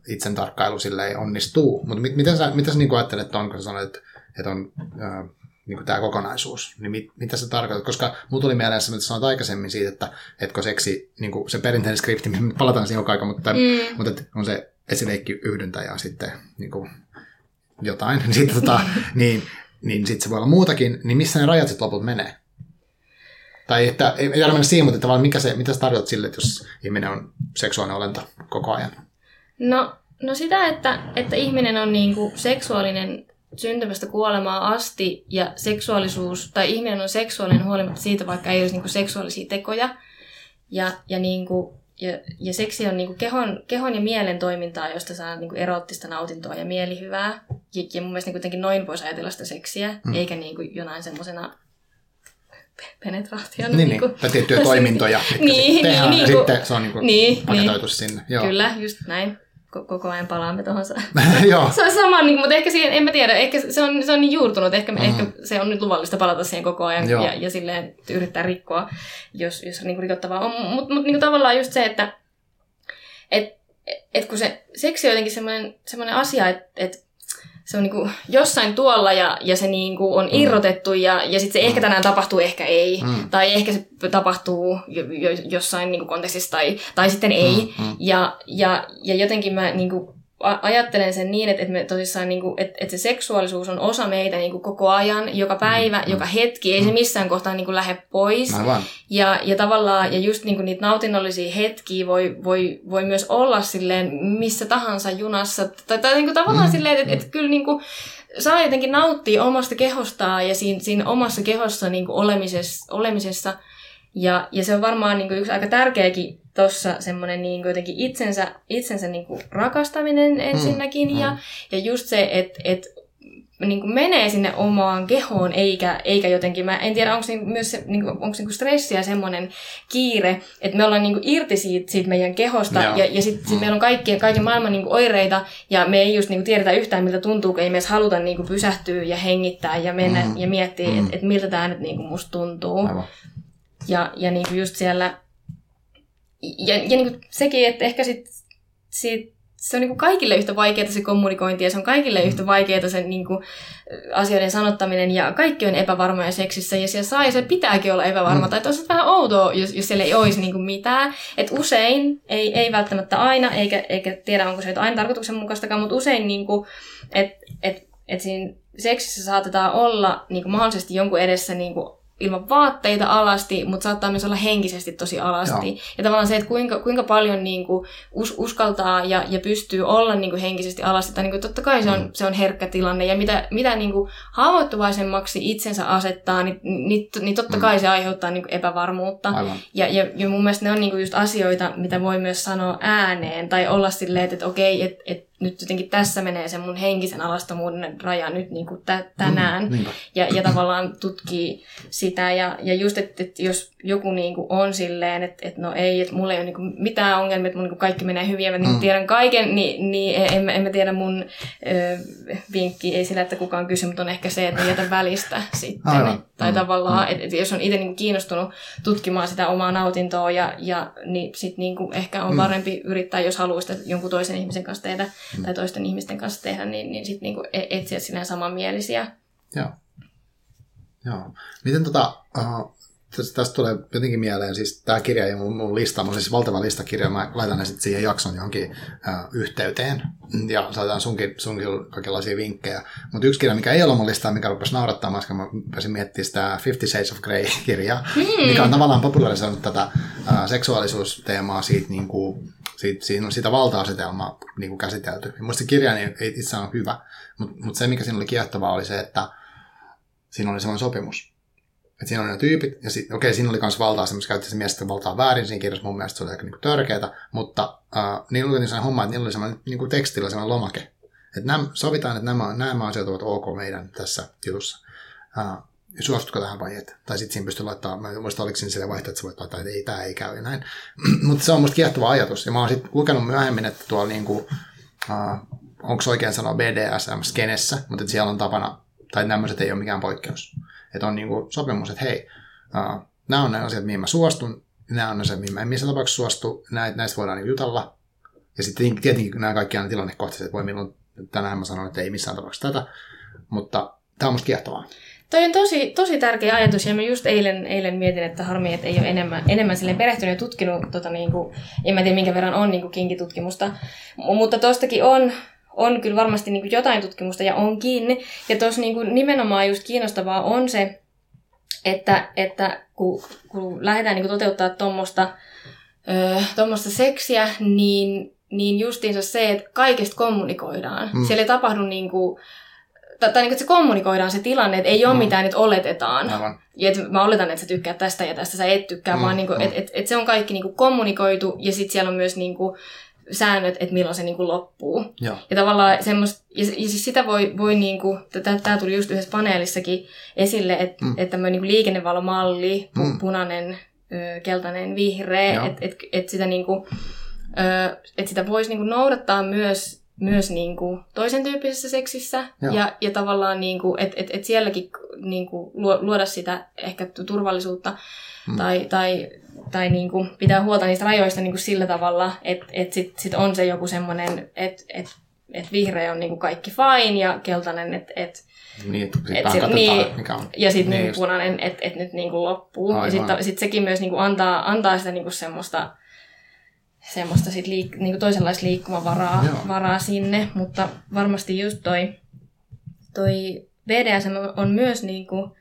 itsen tarkkailu silleen onnistuu. Mutta mit, miten sä, mitä sä niin ajattelet, että on, kun sä sanoit, että, että on äh, niin tämä kokonaisuus, niin mit, mitä se tarkoittaa? Koska mulla tuli mieleen se, mitä sanoit aikaisemmin siitä, että etkö seksi, niin kuin se perinteinen skripti, (laughs) mihin palataan siihen joka aika, mutta, mm. mutta että on se esileikki yhdyntä ja sitten (laughs) niin kuin jotain, niin, sitten, tota, niin niin sitten se voi olla muutakin, niin missä ne rajat sitten lopulta menee? Tai että ei tarvitse mennä siihen, mutta tavallaan mikä se, mitä sä tarkoitat sille, että jos ihminen on seksuaalinen olento koko ajan? No, no sitä, että, että ihminen on niin kuin seksuaalinen syntymästä kuolemaa asti ja seksuaalisuus, tai ihminen on seksuaalinen huolimatta siitä, vaikka ei olisi niin kuin seksuaalisia tekoja. Ja, ja niin kuin ja, ja seksi on niin kehon, kehon ja mielen toimintaa, josta saa niin erottista nautintoa ja mielihyvää. Ja, ja mun mielestä niin noin voisi ajatella sitä seksiä, mm. eikä niin kuin jonain semmoisena penetraationa. Niin, niin, kuin, tai tiettyjä (laughs) toimintoja, mitkä niin, tehdään, niin, ja niin, sitten se on niin kuin niin, paketoitu niin, sinne. Joo. Kyllä, just näin koko ajan palaamme tuohon. (laughs) se on sama, niin, mutta ehkä siihen, en mä tiedä, ehkä se on, se on niin juurtunut, ehkä, mm. ehkä se on nyt luvallista palata siihen koko ajan ja, ja silleen yrittää rikkoa, jos, jos niin rikottavaa on. Mutta mut, niin tavallaan just se, että et, et kun se seksi on jotenkin semmoinen, semmoinen asia, että et se on niinku jossain tuolla ja, ja se niinku on mm. irrotettu ja, ja sitten se ehkä mm. tänään tapahtuu, ehkä ei. Mm. Tai ehkä se tapahtuu jo, jo, jossain niinku kontekstissa tai, tai sitten ei. Mm. Mm. Ja, ja, ja jotenkin mä niinku ajattelen sen niin, että, että me tosissaan, niin kuin, että, että se seksuaalisuus on osa meitä niin kuin koko ajan, joka päivä, mm, joka hetki, ei se missään kohtaa niin kuin lähde pois. Ja, ja tavallaan, ja just niin kuin niitä nautinnollisia hetkiä voi, voi, voi myös olla silleen missä tahansa junassa, tai, tai niin kuin tavallaan mm. silleen, että, että kyllä niin kuin, saa jotenkin nauttia omasta kehostaan ja siinä, siinä omassa kehossa niin kuin olemisessa, olemisessa. Ja, ja se on varmaan niin kuin yksi aika tärkeäkin tuossa semmoinen niin jotenkin itsensä, itsensä niin kuin rakastaminen ensinnäkin mm, ja, mm. ja just se, että et, niin kuin menee sinne omaan kehoon, eikä, eikä jotenkin, mä en tiedä, onko se myös se, niin kuin, onko se niin stressi ja semmoinen kiire, että me ollaan niin kuin irti siitä, siitä meidän kehosta, Joo. ja, ja sitten sit mm. meillä on kaikki, kaiken maailman niin kuin oireita, ja me ei just niin kuin tiedetä yhtään, miltä tuntuu, kun ei me edes haluta niin kuin pysähtyä ja hengittää ja mennä mm. ja miettiä, mm. että et miltä tämä nyt niin kuin musta tuntuu. Aivan. Ja, ja niin kuin just siellä ja, ja niin kuin sekin, että ehkä sit, sit, se on niin kuin kaikille yhtä vaikeaa se kommunikointi ja se on kaikille yhtä vaikeaa se niin kuin, asioiden sanottaminen ja kaikki on epävarmoja seksissä ja siellä saa ja se pitääkin olla epävarma. Mm. Tai että olisi vähän outoa, jos, jos siellä ei olisi niin kuin mitään. Että usein, ei, ei välttämättä aina, eikä, eikä tiedä onko se aina tarkoituksenmukaistakaan, mutta usein niin kuin, että et, et siinä seksissä saatetaan olla niin kuin mahdollisesti jonkun edessä niin kuin ilman vaatteita alasti, mutta saattaa myös olla henkisesti tosi alasti. Joo. Ja tavallaan se, että kuinka, kuinka paljon niin kuin, us, uskaltaa ja, ja pystyy olla niin kuin, henkisesti alasti, tai niin kuin, totta kai se on, mm. se on herkkä tilanne, ja mitä, mitä niin kuin, haavoittuvaisemmaksi itsensä asettaa, niin, niin, niin totta mm. kai se aiheuttaa niin kuin, epävarmuutta. Ja, ja, ja mun mielestä ne on niin kuin, just asioita, mitä voi myös sanoa ääneen, tai olla silleen, että okei, että et, nyt jotenkin tässä menee se mun henkisen alastomuuden raja nyt niin kuin tä, tänään. Mm, ja, ja tavallaan tutkii sitä. Ja, ja just, että, että jos joku niin kuin on silleen, että, että no ei, että mulla ei ole niin kuin mitään ongelmia, että mun niin kuin kaikki menee hyvin ja mä niin mm. tiedän kaiken, niin, niin en, en mä tiedä mun ö, vinkki, ei sillä, että kukaan kysy, mutta on ehkä se, että jätä välistä sitten. Aivan. Tai mm. tavallaan, mm. että, jos on itse niin kiinnostunut tutkimaan sitä omaa nautintoa, ja, ja niin sitten niin kuin ehkä on mm. parempi yrittää, jos haluaa sitä jonkun toisen ihmisen kanssa tehdä, mm. tai toisten ihmisten kanssa tehdä, niin, niin sitten niin e-, etsiä sinä samanmielisiä. Joo. Joo. Miten tota, uh, tästä, tulee jotenkin mieleen, siis tämä kirja ja mun, mun lista, mun siis valtava listakirja, mä laitan ne sitten siihen jakson johonkin uh, yhteyteen, ja saadaan sunkin, sunkin kaikenlaisia vinkkejä. Mutta yksi kirja, mikä ei ole mun listaa, mikä rupesi naurattaa, koska mä pääsin miettimään sitä Fifty Shades of Grey-kirjaa, (laughs) mm. mikä on tavallaan popularisoinut tätä uh, seksuaalisuusteemaa siitä, niin kuin, siitä, siinä on sitä valta-asetelmaa niin kuin käsitelty. Minusta se kirja ei, ei itse on hyvä, mutta mut se, mikä siinä oli kiehtovaa, oli se, että siinä oli sellainen sopimus. Että siinä oli ne tyypit, ja okei, okay, siinä oli myös valtaa, semmoista käytti se miestä valtaa väärin siinä kirjassa, mun mielestä se oli aika niin törkeätä, mutta uh, niillä oli sellainen homma, että niillä oli sellainen niin kuin tekstillä sellainen lomake. Että nämä, sovitaan, että nämä, nämä asiat ovat ok meidän tässä jutussa. Uh, suostuko tähän vai et? Tai sitten siinä pystyy laittamaan, mä en muista oliko siinä sille vaihtoehto, että sä voit laittaa, että ei, tämä ei käy ja näin. (clears throat) Mutta se on musta kiehtova ajatus. Ja mä oon sitten lukenut myöhemmin, että tuolla niinku, uh, onko oikein sanoa BDSM-skenessä, mutta siellä on tapana, tai tämmöiset ei ole mikään poikkeus. Että on niinku sopimus, että hei, uh, nämä on ne asiat, mihin mä suostun, nämä on ne asiat, mihin mä en missään tapauksessa suostu, näitä, näistä voidaan niinku jutella. Ja sitten tietenkin nämä kaikki aina tilannekohtaiset, että voi milloin, tänään mä sanon, että ei missään tapauksessa tätä, mutta tämä on musta kiehtovaa. Toi on tosi, tosi tärkeä ajatus ja mä just eilen, eilen mietin, että harmi, että ei ole enemmän, enemmän silleen perehtynyt ja tutkinut, tota, niin kuin, en mä tiedä minkä verran on niin kuin kinkitutkimusta, mutta tostakin on, on kyllä varmasti niin kuin jotain tutkimusta ja onkin. Ja tuossa niin nimenomaan just kiinnostavaa on se, että, että kun, kun lähdetään niin kuin toteuttaa tuommoista tuommoista seksiä, niin, niin justiinsa se, että kaikesta kommunikoidaan. Mm. Siellä ei tapahdu niin kuin, tai, tai niin että se kommunikoidaan se tilanne, että ei ole mm. mitään, että oletetaan. Aivan. Ja että mä oletan, että sä tykkäät tästä ja tästä, sä et tykkää, mm. vaan niin kuin, mm. että et, et se on kaikki niin kuin kommunikoitu ja sitten siellä on myös niin kuin säännöt, että milloin se niin kuin loppuu. Joo. Ja tavallaan semmoista, ja, ja siis sitä voi, voi niin kuin, tämä tuli just yhdessä paneelissakin esille, että mm. et tämmöinen niin liikennevalomalli, mm. punainen, ö, keltainen, vihreä, että et, et sitä niin kuin, että sitä voisi niin kuin noudattaa myös myös niin kuin toisen tyyppisessä seksissä Joo. ja, ja tavallaan, niin kuin, että et, et sielläkin niin kuin luoda sitä ehkä turvallisuutta hmm. tai, tai, tai niin kuin pitää huolta niistä rajoista niin kuin sillä tavalla, että et sitten sit on se joku semmoinen, että et, et vihreä on niin kuin kaikki fine ja keltainen, että et, niin, että et sit, niin, mikä on. Ja sitten niin, niin punainen, että et nyt niin kuin loppuu. Aivan. Ja sitten sit sekin myös niin kuin antaa, antaa sitä niin kuin semmoista semmoista sit liik- niinku toisenlaista liikkumavaraa varaa sinne, mutta varmasti just toi, toi BDSM on myös niinku,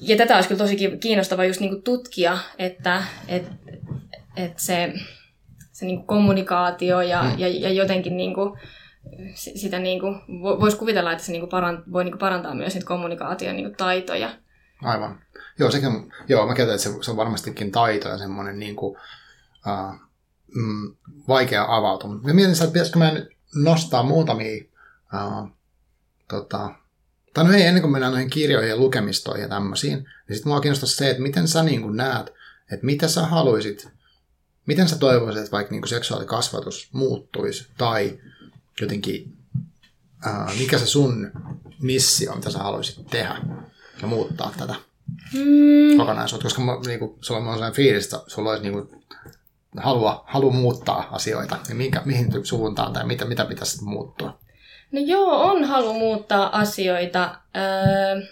ja tätä olisi kyllä tosi kiinnostava just niinku tutkia, että et, et se, se niinku kommunikaatio ja, hmm. ja, ja jotenkin niinku, sitä niinku, voisi kuvitella, että se niinku parant, voi niinku parantaa myös niitä kommunikaation niinku taitoja. Aivan. Joo, sekin, joo, mä käytän, että se, se on varmastikin taito ja semmoinen niinku, uh, mm, vaikea avautua. Mä mietin, että pitäisikö mä nyt nostaa muutamia, uh, tota, tai no ei, ennen kuin mennään noihin kirjoihin ja lukemistoihin ja tämmöisiin, niin sitten mua kiinnostaa se, että miten sä niin kuin näet, että mitä sä haluaisit, miten sä toivoisit, että vaikka niin kuin seksuaalikasvatus muuttuisi, tai jotenkin, uh, mikä se sun missio, mitä sä haluaisit tehdä ja muuttaa tätä mm. kokonaisuutta, koska mä, niin kuin, sulla on sellainen fiilis, että sulla olisi niin kuin, halua, halua muuttaa asioita ja minkä, mihin suuntaan tai mitä, mitä pitäisi muuttua? No joo, on halu muuttaa asioita. Öö,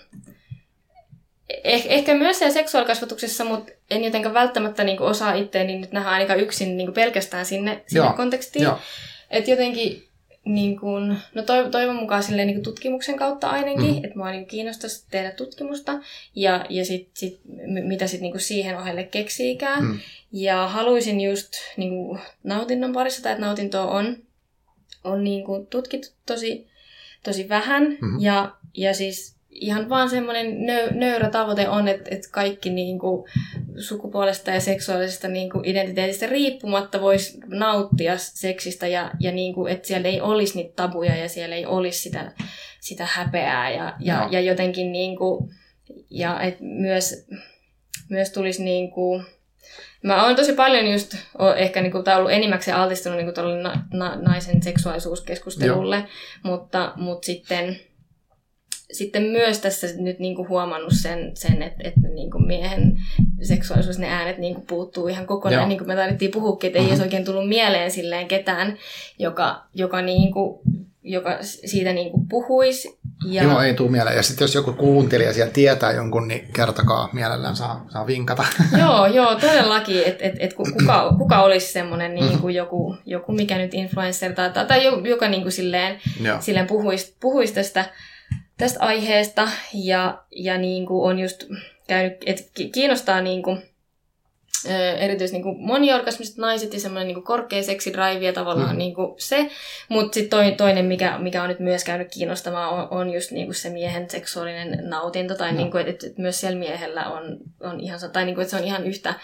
eh, ehkä myös siellä seksuaalikasvatuksessa, mutta en jotenkaan välttämättä niinku osaa itseäni nyt nähdä ainakaan yksin niinku pelkästään sinne, sinne joo, kontekstiin. Että jotenkin niin kuin, no toivon mukaan silleen niin tutkimuksen kautta ainakin, mm. että mua niin kiinnostaisi tehdä tutkimusta ja, ja sit, sit, mitä sitten niin siihen ohelle keksiikään. Mm. Ja haluaisin just niin kuin nautinnon parissa, tai että nautintoa on, on niin kuin tutkittu tosi, tosi vähän. Mm-hmm. Ja, ja siis ihan vaan semmoinen nö, nöyrä tavoite on, että, että kaikki niin kuin sukupuolesta ja seksuaalisesta niin kuin identiteetistä riippumatta voisi nauttia seksistä ja, ja niin kuin, että siellä ei olisi niitä tabuja ja siellä ei olisi sitä, sitä häpeää ja, ja, no. ja jotenkin niin kuin, ja et myös, myös tulisi niin kuin, Mä oon tosi paljon just ehkä niinku, tai ollut enimmäkseen altistunut niinku, na, na, naisen seksuaalisuuskeskustelulle, Joo. mutta, mutta sitten sitten myös tässä nyt niin kuin huomannut sen, sen että, että niin kuin miehen seksuaalisuus, ne äänet niin kuin puuttuu ihan kokonaan. Joo. Niin kuin me tarvittiin puhukin, että mm-hmm. ei oikein tullut mieleen silleen ketään, joka, joka, niin kuin, joka siitä niin kuin puhuisi. Ja... Joo, ei tule mieleen. Ja sitten jos joku kuuntelija siellä tietää jonkun, niin kertokaa mielellään, saa, saa vinkata. (laughs) Joo, joo, todellakin, että et, et kuka, (clears throat) kuka olisi semmoinen niin kuin joku, joku, mikä nyt influencer tai, tai joka niin kuin silleen, silleen puhuisi, puhuisi tästä tästä aiheesta ja, ja niin kuin on just käynyt, että kiinnostaa niin kuin, erityisesti niin kuin moniorgasmiset naiset ja semmoinen niin korkea seksidraivi ja tavallaan mm. niin kuin se. Mutta sitten toinen, mikä, mikä on nyt myös käynyt kiinnostamaan, on, on just niin kuin se miehen seksuaalinen nautinto. Tai no. niin kuin, että, että myös siellä miehellä on, on ihan, tai niin kuin, että se on ihan yhtä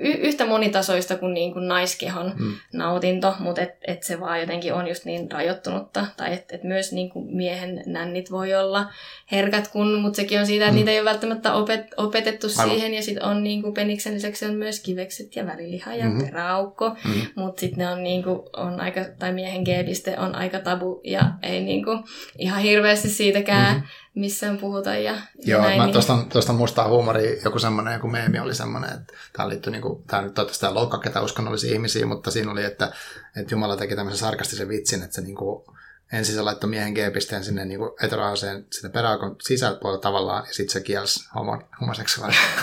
y- yhtä monitasoista kuin, niin kuin naiskehon mm. nautinto, mutta et, et se vaan jotenkin on just niin rajoittunutta. Tai että et myös niin kuin miehen nännit voi olla herkät, kun, mutta sekin on siitä, että mm. niitä ei ole välttämättä opet, opetettu Aivan. siihen. Ja sitten on niin kuin peniksen lisäksi on myös kivekset ja väriliha ja mm-hmm. peräaukko. Mm-hmm. Mutta sitten ne on, niin kuin, on aika, tai miehen g on aika tabu ja ei niin kuin, ihan hirveästi siitäkään mm-hmm missään puhuta. Ja, Joo, näin, mä niin... tuosta, tuosta mustaa huumoria, joku semmoinen, joku meemi oli semmoinen, että tämä liittyy, niin kuin, tämä nyt toivottavasti tämä loukkaa ketä uskonnollisia ihmisiä, mutta siinä oli, että, että Jumala teki tämmöisen sarkastisen vitsin, että se niin kuin, ensin se laittoi miehen G-pisteen sinne niin eturaaseen sinne peräaukon sisäpuolella tavallaan, ja sitten se kielsi homo, homoseksuaalisuuden.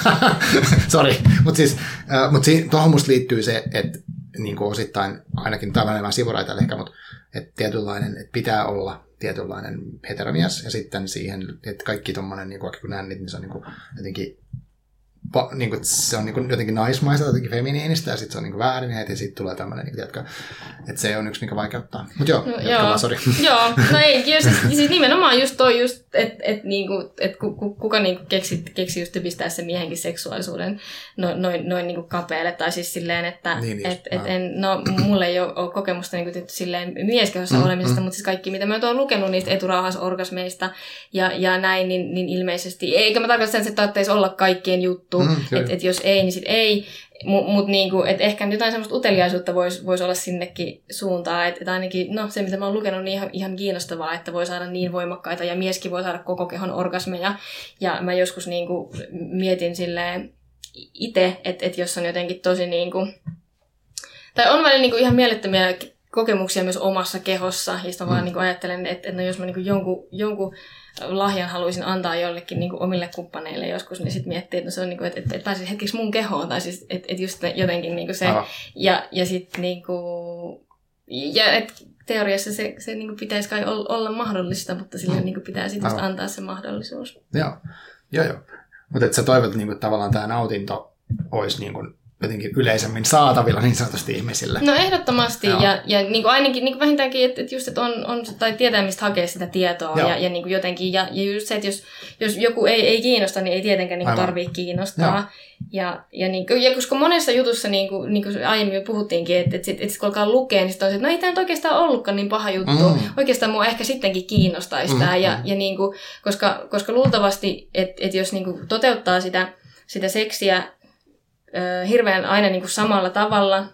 (laughs) Sori, mutta siis äh, mut tuohon musta liittyy se, että niin kuin osittain, ainakin tämä on enemmän sivuraita ehkä, mutta että tietynlainen, että pitää olla tietynlainen heteromies, ja sitten siihen, että kaikki tuommoinen, niin kuin, nännit, niin se on niin kuin, jotenkin pa, niin kuin, se on niin kuin, jotenkin naismaista, jotenkin feminiinistä, ja sitten se on niin kuin väärin, ja sitten tulee tämmöinen, niin kuin, että se on yksi, mikä vaikeuttaa. Mutta joo, no, joo. sori. (laughs) joo, no ei, siis, (laughs) siis nimenomaan just toi just, että et, niinku, et kuka niinku keksi, keksi just pistää sen miehenkin seksuaalisuuden no, noin, noin niinku kapealle, tai siis silleen, että niin, et, et en, no, mulle ei ole, ole kokemusta niinku, silleen mieskehossa mm, olemisesta, mm. mutta siis kaikki, mitä mä oon lukenut niistä eturauhasorgasmeista ja, ja näin, niin, niin ilmeisesti, eikä mä tarkoita sen, että tarvitsisi olla kaikkien juttu, mm, että et jos ei, niin sit ei, mutta mut niinku, et ehkä jotain semmoista uteliaisuutta voisi vois olla sinnekin suuntaan. Että et ainakin no, se, mitä mä oon lukenut, niin ihan, ihan kiinnostavaa, että voi saada niin voimakkaita ja mieskin voi saada koko kehon orgasmeja. Ja mä joskus niinku mietin silleen itse, että et jos on jotenkin tosi niinku, tai on välillä niinku ihan mielettömiä kokemuksia myös omassa kehossa, ja sitten mm. vaan niinku ajattelen, että, että no jos mä niinku jonkun, jonkun lahjan haluaisin antaa jollekin niin kuin omille kumppaneille joskus, niin sitten miettii, että no se on niin kuin, että, että, että pääsisi hetkeksi mun kehoon, tai siis että, että just jotenkin niin kuin se, Aha. ja, ja sitten niin kuin, ja et teoriassa se, se niin kuin pitäisi kai olla mahdollista, mutta sille mm. niin kuin pitää sitten antaa se mahdollisuus. Joo, joo, joo. Mutta että sä toivot niin kuin, tavallaan tämä nautinto olisi niin kuin jotenkin yleisemmin saatavilla niin sanotusti ihmisille. No ehdottomasti, Joo. ja, ja niin kuin ainakin niin kuin vähintäänkin, että, että just, että on, on, tai tietää, mistä hakee sitä tietoa, ja, ja niin kuin jotenkin, ja, ja just se, että jos, jos joku ei, ei kiinnosta, niin ei tietenkään niin tarvitse kiinnostaa. Ja, ja, niin kuin, ja koska monessa jutussa, niin kuin, niin kuin aiemmin jo puhuttiinkin, että, että, sit, että sit kun alkaa lukea, niin sitten on se, että no ei tämä nyt oikeastaan ollutkaan niin paha juttu. Mm. Oikeastaan mua ehkä sittenkin kiinnostaisi mm. tämä. Ja, ja niin kuin, koska, koska luultavasti, että, että jos niin kuin toteuttaa sitä, sitä seksiä hirveän aina niin kuin samalla tavalla,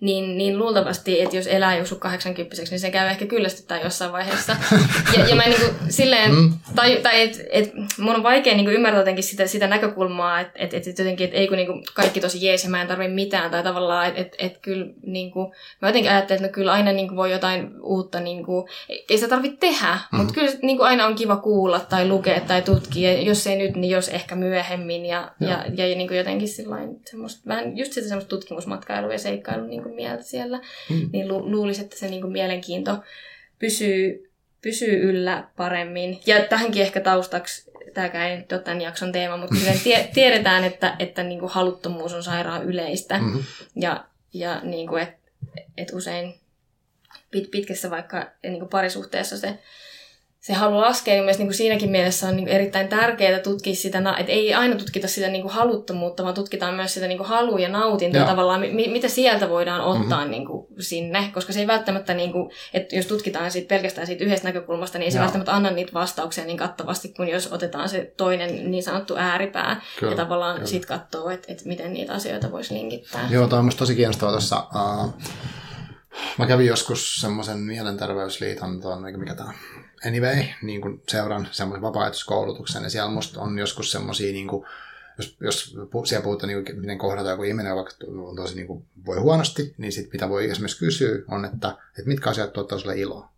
niin, niin luultavasti, että jos elää joku 80 niin se käy ehkä kyllästyttää jossain vaiheessa. (laughs) Ja, ja mä niin kuin, silleen, mm. tai, tai että et, mun on vaikea niin kuin ymmärtää jotenkin sitä, sitä näkökulmaa, että et, et jotenkin, että ei kun niin kuin kaikki tosi jees ja mä en tarvitse mitään, tai tavallaan, että et, et kyllä niin kuin, mä jotenkin ajattelen, että no kyllä aina niin kuin voi jotain uutta, niin kuin, ei sitä tarvitse tehdä, mm. mutta kyllä niin kuin aina on kiva kuulla tai lukea tai tutkia, ja jos ei nyt, niin jos ehkä myöhemmin, ja, ja, ja, ja niin kuin jotenkin sillain, semmoista, vähän just sitä semmoista tutkimusmatkailua ja seikkailua niin kuin kuin mieltä siellä, mm. niin lu- luulisin, että se niin kuin mielenkiinto pysyy, pysyy yllä paremmin. Ja tähänkin ehkä taustaksi, tämäkään ei nyt ole tämän jakson teema, mutta tie- (laughs) tiedetään, että, että niin kuin haluttomuus on sairaan yleistä. Mm-hmm. Ja, ja niin kuin, et, et usein pit, pitkässä vaikka niin kuin parisuhteessa se se halu laskea, niin mielestäni niin siinäkin mielessä on niin kuin erittäin tärkeää tutkia sitä, että ei aina tutkita sitä niin kuin haluttomuutta, vaan tutkitaan myös sitä niin kuin halu ja nautintoa tavallaan, mi- mitä sieltä voidaan ottaa mm-hmm. niin kuin sinne, koska se ei välttämättä, niin kuin, että jos tutkitaan siitä pelkästään siitä yhdestä näkökulmasta, niin ei se Joo. välttämättä anna niitä vastauksia niin kattavasti, kuin jos otetaan se toinen niin sanottu ääripää kyllä, ja tavallaan sitten katsoo, että, että miten niitä asioita voisi linkittää. Joo, tämä on tosi kiinnostavaa tuossa. Uh, mä kävin joskus semmoisen mielenterveysliiton, tuon, mikä tämä anyway, niin kuin seuran semmoisen vapaaehtoiskoulutuksen, ja siellä musta on joskus semmoisia, niin kuin, jos, jos siellä puhutaan, niin kuin, miten kohdata joku ihminen, joka on tosi niin kuin, voi huonosti, niin sit, mitä voi esimerkiksi kysyä, on, että, että mitkä asiat tuottaa sulle iloa.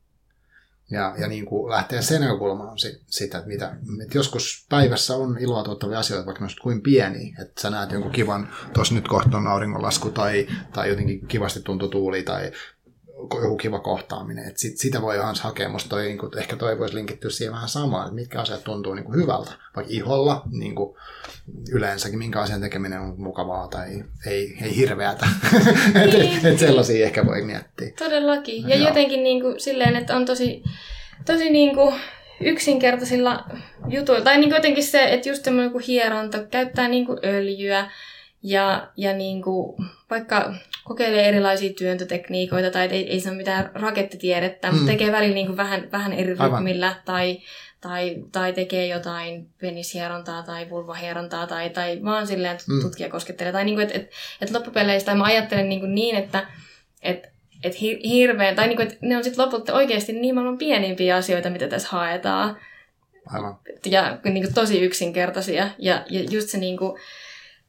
Ja, ja niin kuin lähteä sen näkökulmaan sitä, että, mitä, että joskus päivässä on iloa tuottavia asioita, vaikka ne kuin pieniä. Että sä näet jonkun kivan, tuossa nyt kohta on auringonlasku tai, tai jotenkin kivasti tuntuu tuuli tai joku kiva kohtaaminen. Et sit, sitä voi ihan hakea. Musta toi, niin kuin, ehkä toi voisi linkittyä siihen vähän samaan, että mitkä asiat tuntuu niin kuin hyvältä. Vaikka iholla niin kuin yleensäkin, minkä asian tekeminen on mukavaa tai ei, ei hirveätä. (laughs) et, et, et niin. sellaisia ehkä voi miettiä. Todellakin. Ja, ja jotenkin niin kuin, silleen, että on tosi, tosi niin kuin, yksinkertaisilla jutuilla. Tai niin jotenkin se, että just semmoinen kuin hieronta, käyttää niin kuin öljyä ja, ja niin kuin, vaikka kokeilee erilaisia työntötekniikoita tai ei, ei saa mitään rakettitiedettä, mm. mutta tekee välillä niin kuin vähän, vähän eri rytmillä tai, tai, tai tekee jotain penishierontaa tai vulvahierontaa tai, tai vaan silleen mm. tutkia koskettelee. Tai niin kuin, että et, et loppupeleistä mä ajattelen niin, kuin niin että et, et hirveän, tai niin kuin, että ne on sitten lopulta oikeasti niin maailman pienimpiä asioita, mitä tässä haetaan. Aivan. Ja niin kuin, tosi yksinkertaisia. Ja, ja just se niin kuin,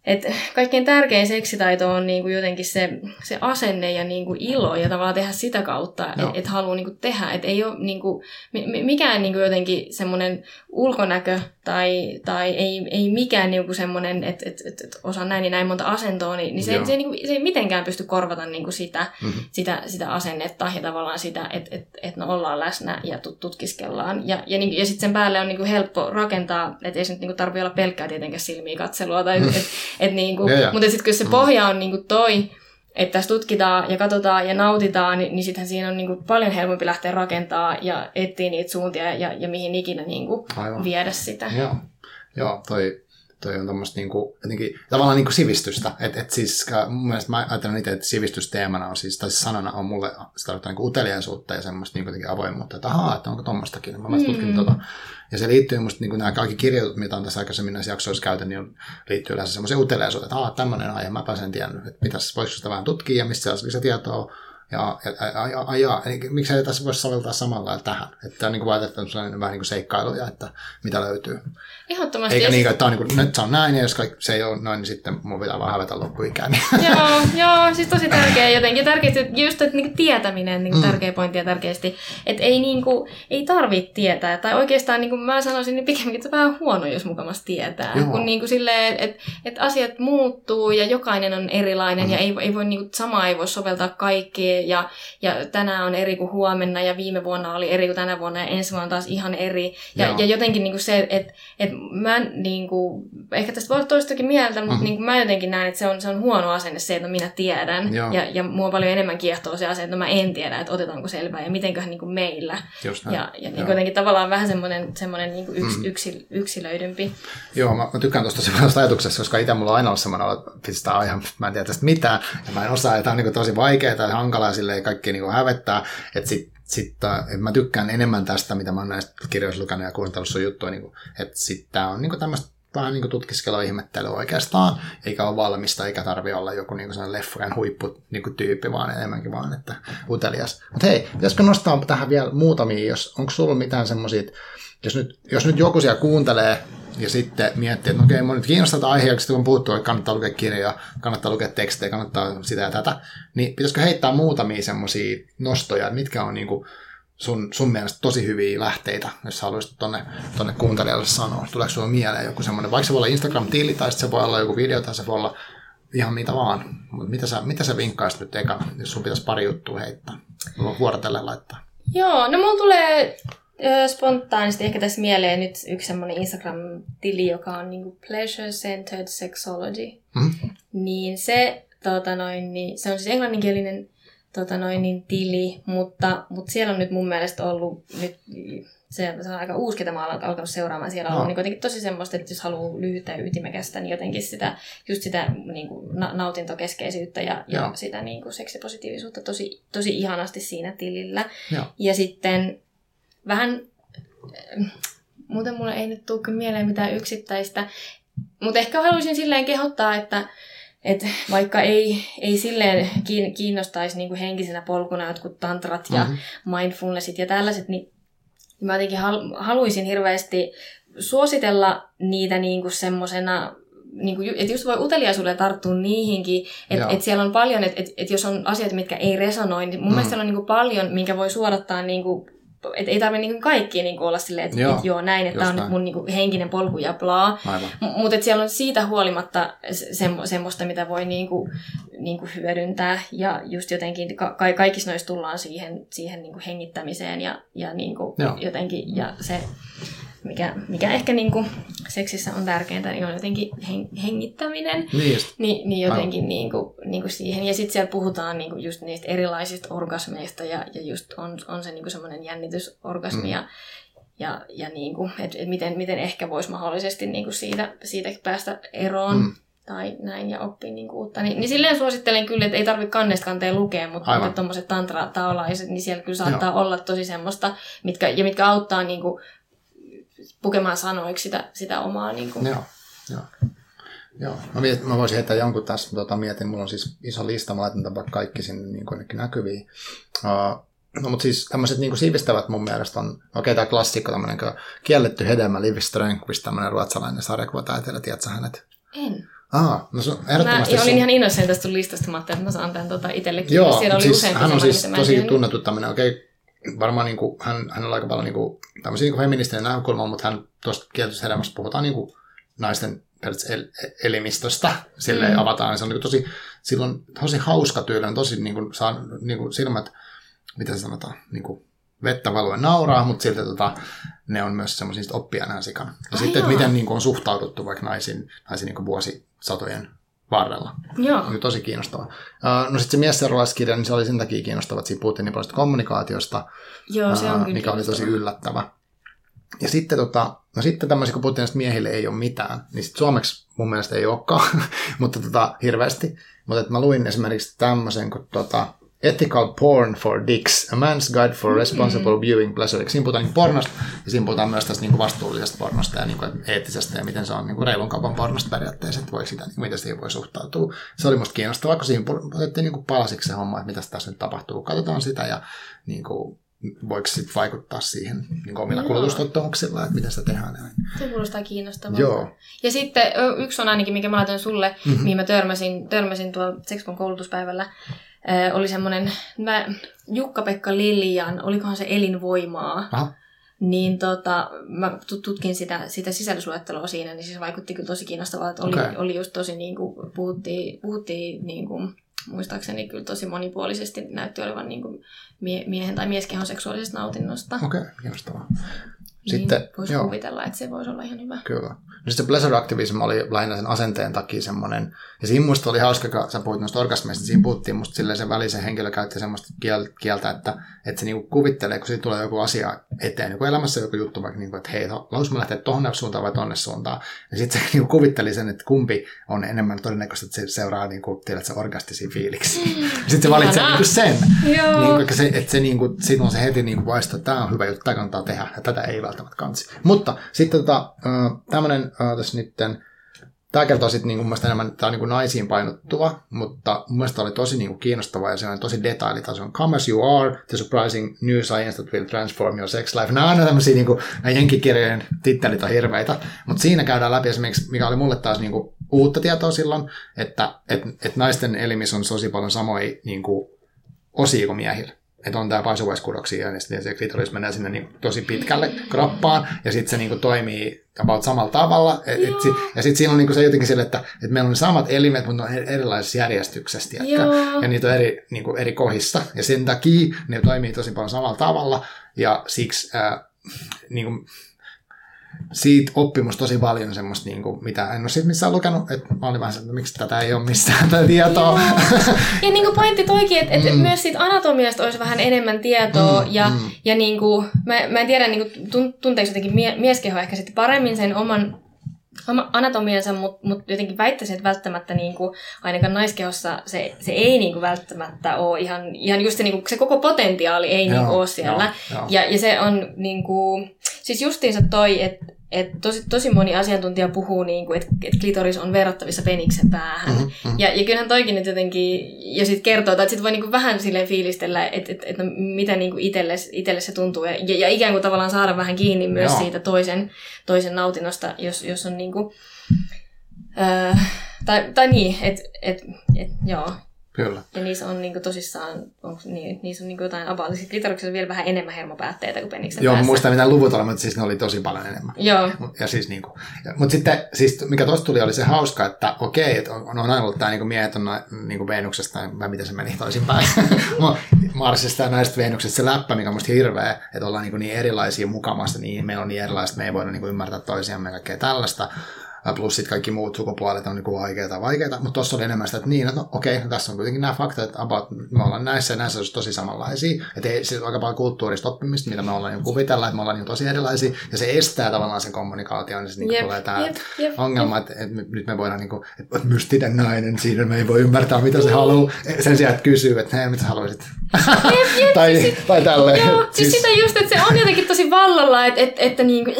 et kaikkein tärkein seksitaito on niinku jotenkin se, se asenne ja niinku ilo ja tavallaan tehdä sitä kautta, että et haluaa niinku tehdä. Et ei ole niinku, mikään niinku jotenkin semmoinen ulkonäkö tai, tai ei, ei mikään niinku semmoinen, että et, et, et osaa näin ja näin monta asentoa, niin, niin se, se, niinku, se ei mitenkään pysty korvata niinku sitä, mm-hmm. sitä, sitä asennetta ja tavallaan sitä, että et, et no ollaan läsnä ja tutkiskellaan. Ja, ja, niinku, ja sitten sen päälle on niinku helppo rakentaa, että ei se nyt niinku tarvitse olla pelkkää tietenkään silmiä katselua tai mm. et, et niinku, mutta sitten kun se mm. pohja on niinku toi, että tässä tutkitaan ja katsotaan ja nautitaan, niin, niin sittenhän siinä on niinku paljon helpompi lähteä rakentaa ja etsiä niitä suuntia ja, ja mihin ikinä niinku viedä sitä. Joo, Joo toi, toi on tämmöistä niinku, jotenkin, tavallaan niinku sivistystä. Et, et siis, mun mielestä mä ajattelen itse, että sivistysteemana on siis, tai siis sanana on mulle sitä niinku uteliaisuutta ja semmoista niinku avoimuutta, että ahaa, että onko tommostakin. Mä mm. tutkin tota. Ja se liittyy musta niin nämä kaikki kirjoitukset, mitä on tässä aikaisemmin näissä jaksoissa käyty, niin liittyy yleensä semmoiseen uteliaisuuteen, että aah, tämmöinen aihe, mä pääsen tiennyt, että mitäs, voisiko sitä vähän tutkia ja mistä se lisätietoa, ja, ja, ja, ja, ja eli miksei tässä voisi soveltaa samalla tähän. Että on niin kuin sellainen vähän niin kuin seikkailuja, että mitä löytyy. Ehdottomasti. Eikä niin, että on niin kuin, nyt se on näin, ja jos se ei ole noin, niin sitten mun pitää vaan hävetä loppuikään. (laughs) joo, joo, siis tosi tärkeä jotenkin. Tärkeästi, just että niin tietäminen niin mm. tärkeä pointti ja tärkeästi. Että ei, niin kuin, ei tarvitse tietää. Tai oikeastaan niin kuin mä sanoisin, niin pikemminkin, että on vähän huono, jos mukamassa tietää. Joo. Kun niin kuin silleen, että, että asiat muuttuu ja jokainen on erilainen mm. ja ei, ei voi, niin kuin, samaa ei voi soveltaa kaikkea ja, ja tänään on eri kuin huomenna ja viime vuonna oli eri kuin tänä vuonna ja ensi vuonna taas ihan eri. Ja, ja jotenkin niin kuin se, että, että mä niin kuin, ehkä tästä voi toistakin mieltä, mutta mm-hmm. niin kuin mä jotenkin näen, että se on, se on huono asenne se, että minä tiedän. Ja, ja mua paljon enemmän kiehtoo se asia, että mä en tiedä, että otetaanko selvää ja mitenköhän niin kuin meillä. Just ja, ja niin kuin jotenkin tavallaan vähän semmoinen, semmoinen niin kuin yks, mm. yksi, yksilöidympi. Joo, mä, mä tykkään tuosta semmoista ajatuksesta, koska itse mulla on aina ollut semmoinen, että on ihan, mä en tiedä tästä mitään, ja mä en osaa, että tämä on niin kuin tosi vaikeaa ja hankalaa ja silleen kaikki niin kuin hävettää, että sit sitten mä tykkään enemmän tästä, mitä mä oon näistä kirjoista lukenut ja kuunnellut sun juttuja, niin kuin, että sitten on niin tämmöistä vähän niin tutkiskelua ihmettelyä oikeastaan, eikä ole valmista, eikä tarvi olla joku niin sellainen leffojen huippu niin kuin tyyppi, vaan enemmänkin vaan, että utelias. Mutta hei, pitäisikö nostaa tähän vielä muutamia, jos onko sulla mitään semmoisia, jos nyt, jos nyt joku siellä kuuntelee ja sitten miettii, että no okei, okay, nyt kiinnostaa tätä aiheeksi, kun puhuttu, että kannattaa lukea kirjoja, kannattaa lukea tekstejä, kannattaa sitä ja tätä, niin pitäisikö heittää muutamia semmoisia nostoja, että mitkä on niin kuin sun, sun mielestä tosi hyviä lähteitä, jos haluaisit tonne, tonne kuuntelijalle sanoa. Tuleeko sulla mieleen joku semmoinen, vaikka se voi olla Instagram-tili, tai se voi olla joku video, tai se voi olla ihan mitä vaan. Mutta mitä sä, mitä sä vinkkaisit nyt ekana, jos sun pitäisi pari juttua heittää? Mulla vuorotellen laittaa. Joo, no mulla tulee spontaanisti ehkä tässä mieleen nyt yksi semmoinen Instagram-tili, joka on niinku Pleasure Centered Sexology. Mm? Niin se, tota noin, niin, se on siis englanninkielinen tota noin, niin tili, mutta, mutta siellä on nyt mun mielestä ollut nyt se, se on aika uusi, ketä mä olen alkanut seuraamaan. Siellä on no. niin kuitenkin tosi semmoista, että jos haluaa lyhyttä ja ytimekästä, niin jotenkin sitä, just sitä niin kuin, na- nautintokeskeisyyttä ja, ja sitä niin kuin, seksipositiivisuutta tosi, tosi ihanasti siinä tilillä. Joo. Ja sitten vähän, äh, muuten mulle ei nyt tule mieleen mitään yksittäistä, mutta ehkä haluaisin silleen kehottaa, että et vaikka ei, ei silleen kiinnostaisi niin kuin henkisenä polkuna jotkut tantrat ja mm-hmm. mindfulnessit ja tällaiset, niin mä jotenkin haluaisin hirveästi suositella niitä niin kuin semmosena niin kuin, että just voi uteliaisuudella tarttua niihinkin, että et siellä on paljon, että et, et jos on asioita, mitkä ei resonoi, niin mun mm. mielestä siellä on niin kuin paljon, minkä voi suodattaa niin kuin et ei tarvitse niin kaikki niin olla silleen, että joo, et joo näin, että tämä on näin. nyt mun niin kuin, henkinen polku ja blaa. Mutta siellä on siitä huolimatta semmo, semmoista, mitä voi niin kuin, niin kuin hyödyntää. Ja just jotenkin ka- kaikissa noissa tullaan siihen, siihen niin kuin hengittämiseen ja, ja niin kuin jotenkin, ja se mikä, mikä ehkä niin kuin seksissä on tärkeintä, niin on jotenkin hengittäminen. Niin, Ni, niin jotenkin niin kuin, niin kuin siihen. Ja sitten siellä puhutaan niin kuin just niistä erilaisista orgasmeista ja, ja just on, on se niin kuin semmoinen jännitysorgasmi mm. ja, ja, ja niin kuin, et, et miten, miten ehkä voisi mahdollisesti niin kuin siitä, siitä päästä eroon. Mm tai näin ja oppii niin uutta. Niin, niin silleen suosittelen kyllä, että ei tarvitse kannesta kanteen lukea, mutta tuommoiset tantra-taolaiset, niin siellä kyllä saattaa Joo. olla tosi semmoista, mitkä, ja mitkä auttaa niin kuin, pukemaan sanoiksi sitä, sitä omaa... Niin kuin... Joo, joo. Joo, mä, mietin, mä voisin heittää jonkun tässä, tota, mietin, mulla on siis iso lista, mä laitan vaikka kaikki sinne niin kuin näkyviin. Uh, no mutta siis tämmöiset niin siivistävät mun mielestä on, okei okay, tämä klassikko, tämmöinen kielletty hedelmä, Liv Strömqvist, tämmöinen ruotsalainen sarjakuvataiteen, tiedätkö hänet? En. Ah, no se on ehdottomasti... Mä olin ihan innoissani tästä listasta, mä ajattelin, että mä saan tämän tota itsellekin. Joo, Siellä oli siis hän on siis tosi tunnettu tämmöinen, okei, okay, varmaan niin kuin, hän, hän on aika paljon niin kuin, tämmöisiä niin feministinen näkökulma, mutta hän tuosta kieltetystä hedelmästä puhutaan niin kuin naisten el, elimistöstä, sille mm. avataan, se on niin tosi, silloin tosi hauska tyyli, on tosi niin kuin, saa niin kuin silmät, mitä se sanotaan, niin kuin, vettä valuen nauraa, mutta silti tota, ne on myös semmoisia oppia nämä sikana. Ja Ai sitten, että miten niin kuin, on suhtauduttu vaikka naisiin, naisiin niin kuin vuosisatojen varrella. Joo. Oli tosi kiinnostavaa. Uh, no sitten se miesseuralaiskirja, niin se oli sen takia kiinnostava, että siinä puhuttiin niin paljon kommunikaatiosta, Joo, se on mikä oli tosi yllättävä. Ja sitten, tota, no sitten tämmöisiä, kun puhuttiin, että miehille ei ole mitään, niin sitten suomeksi mun mielestä ei olekaan, (laughs) mutta tota, hirveästi. Mutta mä luin esimerkiksi tämmöisen, kun tota, Ethical Porn for Dicks, A Man's Guide for Responsible mm-hmm. Viewing Pleasure. Siinä puhutaan niin pornosta ja siinä puhutaan myös tästä niin vastuullisesta pornosta ja niin kuin eettisestä ja miten se on niin kuin reilun kaupan pornosta periaatteessa, että voi sitä, niin miten siihen voi suhtautua. Se oli musta kiinnostavaa, kun siinä otettiin niin kuin palasiksi se homma, että mitä tässä nyt tapahtuu. Katsotaan sitä ja niin kuin, voiko sitten vaikuttaa siihen niin omilla Joo. kulutustottumuksilla, että miten sitä tehdään. Näin. Se kuulostaa kiinnostavaa. Joo. Ja sitten yksi on ainakin, mikä mä laitoin sulle, mm-hmm. mihin mä törmäsin, törmäsin tuolla Sexpon koulutuspäivällä, oli semmoinen Jukka-Pekka Liljan, olikohan se elinvoimaa. Aha. Niin tota, mä tutkin sitä, sitä sisällysluetteloa siinä, niin siis vaikutti kyllä tosi kiinnostavaa, että oli, okay. oli just tosi niin kuin, puhuttiin, puhuttiin niin kuin, muistaakseni kyllä tosi monipuolisesti näytti olevan niin kuin mie- miehen tai mieskehon seksuaalisesta nautinnosta. Okei, okay, kiinnostavaa. Niin sitten, niin voisi joo. kuvitella, että se voisi olla ihan hyvä. Kyllä. No sitten se pleasure activism oli lähinnä sen asenteen takia semmoinen, ja siinä muista oli hauska, kun sä puhuit noista orgasmeista, siinä puhuttiin musta silleen se välisen henkilö käytti semmoista kieltä, että, että se niinku kuvittelee, kun siitä tulee joku asia eteen, joku elämässä joku juttu, vaikka niinku, että hei, haluaisin mä lähteä tuonne suuntaan vai tonne suuntaan, ja sitten se (laughs) niinku kuvitteli sen, että kumpi on enemmän todennäköistä, että se seuraa niinku, tiedät, se orgastisia fiiliksi. Mm. (laughs) sitten se valitsee niinku sen, niinku, se, että se niinku, on se heti niinku vaisto, että tämä on hyvä juttu, tämä kannattaa tehdä, ja tätä ei välttämättä kansi. Mutta sitten tota, tämmöinen tässä nytten, tämä kertoo sitten niin mun enemmän, tämä on niin kuin naisiin painottuva, mutta mun mielestä oli tosi niin kuin kiinnostava ja se on tosi detailitaso. Come as you are, the surprising new science that will transform your sex life. Nämä on aina tämmöisiä, niin kuin, nämä jenkikirjojen tittelit on hirveitä, mutta siinä käydään läpi esimerkiksi, mikä oli mulle taas niin kuin, uutta tietoa silloin, että et, et naisten elimissä on tosi paljon samoja niin kuin, osia kuin miehillä. Että on tämä paisuvaiskuroksia ja sitten se klitoris menee sinne niin tosi pitkälle kroppaan ja sitten se niin kuin toimii about samalla tavalla. Et, et, ja sitten siinä on niin kuin se jotenkin sille, että, että meillä on ne samat elimet, mutta ne on erilaisessa järjestyksessä. Ja niitä on eri, niin kuin eri kohissa. Ja sen takia ne toimii tosi paljon samalla tavalla. Ja siksi ää, niin kuin, siitä oppimus tosi paljon semmoista, niin kuin, mitä en ole siitä missään lukenut, että mä olin vähän että miksi tätä ei ole missään tätä tietoa. ja niin kuin pointti toikin, että, että mm. myös siitä anatomiasta olisi vähän enemmän tietoa, mm, ja, mm. ja niin kuin, mä, mä en tiedä, niin kuin, tunteeko jotenkin mie- mieskeho ehkä sitten paremmin sen oman anatomiansa, mutta mut jotenkin väittäisin, että välttämättä niin kuin, ainakaan naiskehossa se, se ei niin kuin välttämättä ole ihan, ihan just se, niin kuin, se koko potentiaali ei joo, niin kuin, ole siellä. Joo, joo. Ja, ja se on niin kuin, siis justiinsa toi, että et tosi, tosi moni asiantuntija puhuu, niin kuin, että et klitoris on verrattavissa peniksen päähän. Mm-hmm. mm-hmm. Ja, ja kyllähän toikin nyt jotenkin, ja sitten kertoo, että sit voi niin kuin vähän silleen fiilistellä, että et, et, no, mitä niin itselle, se tuntuu. Ja, ja, ikään kuin tavallaan saada vähän kiinni myös Joo. siitä toisen, toisen nautinnosta, jos, jos on niin kuin, äh, tai, tai niin, että et, et, joo. Kyllä. Ja niissä on niinku tosissaan, on, niin, niissä on niinku jotain about. Siis klitoruksessa on vielä vähän enemmän hermopäätteitä kuin peniksen Joo, muistan mitä luvut oli, mutta siis ne oli tosi paljon enemmän. Joo. Ja siis niinku, ja, mutta sitten, siis mikä tuosta tuli, oli se hauska, että okei, että on, on aina ollut tämä niinku miehet on niinku Venuksesta, vai miten se meni toisinpäin, (laughs) Marsista ja näistä Venuksesta se läppä, mikä on musta hirveä, että ollaan niinku niin erilaisia mukamassa, niin meillä on niin erilaiset, me ei voida niinku ymmärtää toisiamme ja kaikkea tällaista plus sitten kaikki muut sukupuolet on niin vaikeita vaikeita, mutta tuossa oli enemmän sitä, että niin, no okei, okay, tässä on kuitenkin nämä faktat, että about, me ollaan näissä ja näissä olisi tosi samanlaisia, että ei, on aika paljon kulttuurista oppimista, mitä me ollaan niin kuvitella, että me ollaan niin tosi erilaisia, ja se estää tavallaan sen kommunikaation, niin se niin tulee tämä yep, yep, ongelma, yep. Että, että, nyt me voidaan, niin kuin, että mystinen nainen, siinä me ei voi ymmärtää, mitä se haluaa, sen sijaan, että kysyy, että hei, mitä haluaisit? Jep, jep, (laughs) tai, siis, tai tälleen. Joo, siis, siis sitä just, että se on jotenkin tosi vallalla, että, että, että niin kuin,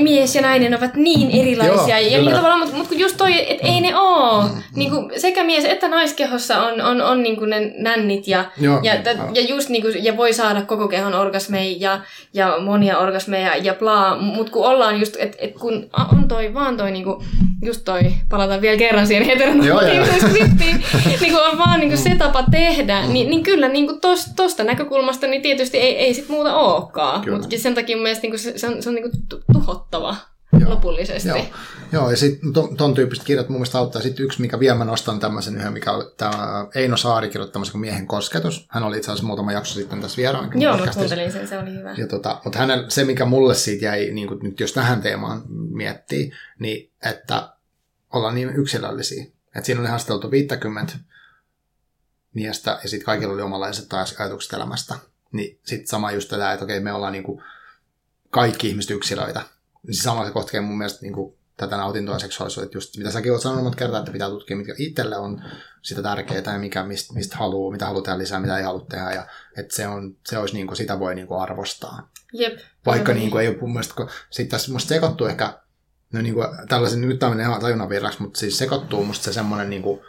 mies ja nainen ovat niin erilaisia. Joo, ja niin tavallaan, mutta, mutta just toi, että ei ne oo. Mm, mm. Niin kuin sekä mies että naiskehossa on, on, on niin kuin ne nännit ja, joo, ja, ja, ja, just niin kuin, ja voi saada koko kehon orgasmeja ja, ja monia orgasmeja ja plaa. Mutta kun ollaan just, että et kun on toi vaan toi niin kuin, just toi, palataan vielä kerran siihen heteronormatiivisuusskriptiin, (laughs) niin kuin on vaan niin kuin se tapa tehdä, mm. niin, niin kyllä niin kuin tos, tosta näkökulmasta niin tietysti ei, ei sit muuta olekaan. Mutta sen takia mun mielestä niin kuin se, se on, se on niin kuin tuhottava Joo. lopullisesti. Joo, Joo ja sitten ton, ton tyyppiset kirjat mun mielestä auttaa. Sitten yksi, mikä vielä mä nostan tämmöisen yhden, mikä oli tämä Eino Saari kirjoittamassa kuin Miehen kosketus. Hän oli itse asiassa muutama jakso sitten tässä vieraan. Joo, mä kuuntelin sen, se oli hyvä. Ja tota, mutta hänen, se, mikä mulle siitä jäi, niin kuin nyt jos tähän teemaan miettii, niin että ollaan niin yksilöllisiä. Että siinä oli haasteltu 50 miestä ja sitten kaikilla oli omanlaiset ajatukset elämästä. Niin sitten sama just tätä, että okei, me ollaan niinku kaikki ihmiset yksilöitä. Niin se sama se koskee mun mielestä niinku tätä nautintoa ja seksuaalisuutta, just mitä säkin olet sanonut monta kertaa, että pitää tutkia, mitkä itselle on sitä tärkeää ja mikä, mistä, mistä haluaa, mitä haluaa tehdä lisää, mitä ei halua tehdä. Ja että se, on, se olisi niin kuin, sitä voi niin kuin arvostaa. Jep. Vaikka niin kuin, ei ole mun mielestä, kun sitten tässä musta sekoittuu ehkä no niin kuin, tällaisen, nyt tämä menee tajunnan virraksi, mutta siis sekoittuu musta se semmoinen, niin kuin,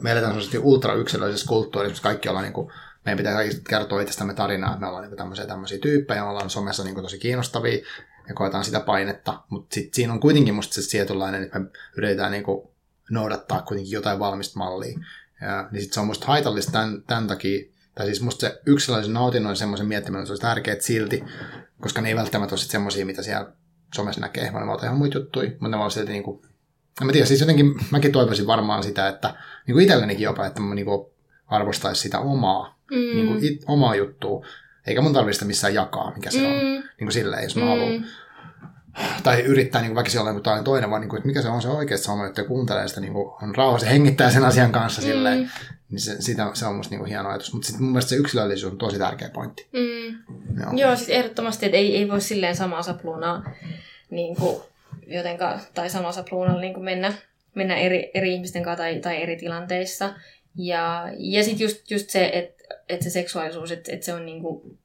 me eletään sellaisesti ultra yksilöllisessä kulttuurissa, kaikki ollaan niin kuin, meidän pitää kertoa itsestämme tarinaa, että me ollaan niin tämmöisiä, tämmöisiä tyyppejä, me ollaan somessa niin kuin, tosi kiinnostavia ja koetaan sitä painetta, mutta sitten siinä on kuitenkin musta se tietynlainen, että me yritetään niin kuin, noudattaa kuitenkin jotain valmista mallia. Ja, niin sitten se on musta haitallista tämän, tämän takia, tai siis musta se yksilöllisen nautinnon semmoisen miettiminen olisi tärkeää silti, koska ne ei välttämättä ole semmoisia, mitä siellä somessa näkee, vaan ne ovat ihan muita juttuja, mutta ne ovat silti niin kuin, en mä tiedä, siis jotenkin mäkin toivoisin varmaan sitä, että niin kuin itsellenikin jopa, että mä niin kuin arvostaisi sitä omaa, mm. niin kuin it, omaa juttua, eikä mun tarvitse sitä missään jakaa, mikä se mm. on, niin kuin silleen, jos mä mm. haluan tai yrittää niin väkisin olla joku toinen, vaan niin kuin, että mikä se on se oikeasti sama, että kuuntelee sitä, niin kuin, on rauhassa hengittää sen asian kanssa mm. silleen, niin se, sitä, se on musta niin kuin hieno ajatus. Mutta sitten mun mielestä se yksilöllisyys on tosi tärkeä pointti. Mm. Joo. Joo, siis ehdottomasti, että ei, ei voi silleen samaa sapluunaa niin kuin, jotenka, tai samaa sapluunalla niin kuin mennä, mennä eri, eri ihmisten kanssa tai, tai eri tilanteissa. Ja, ja sitten just, just se, että et se seksuaalisuus, että et se on niin kuin,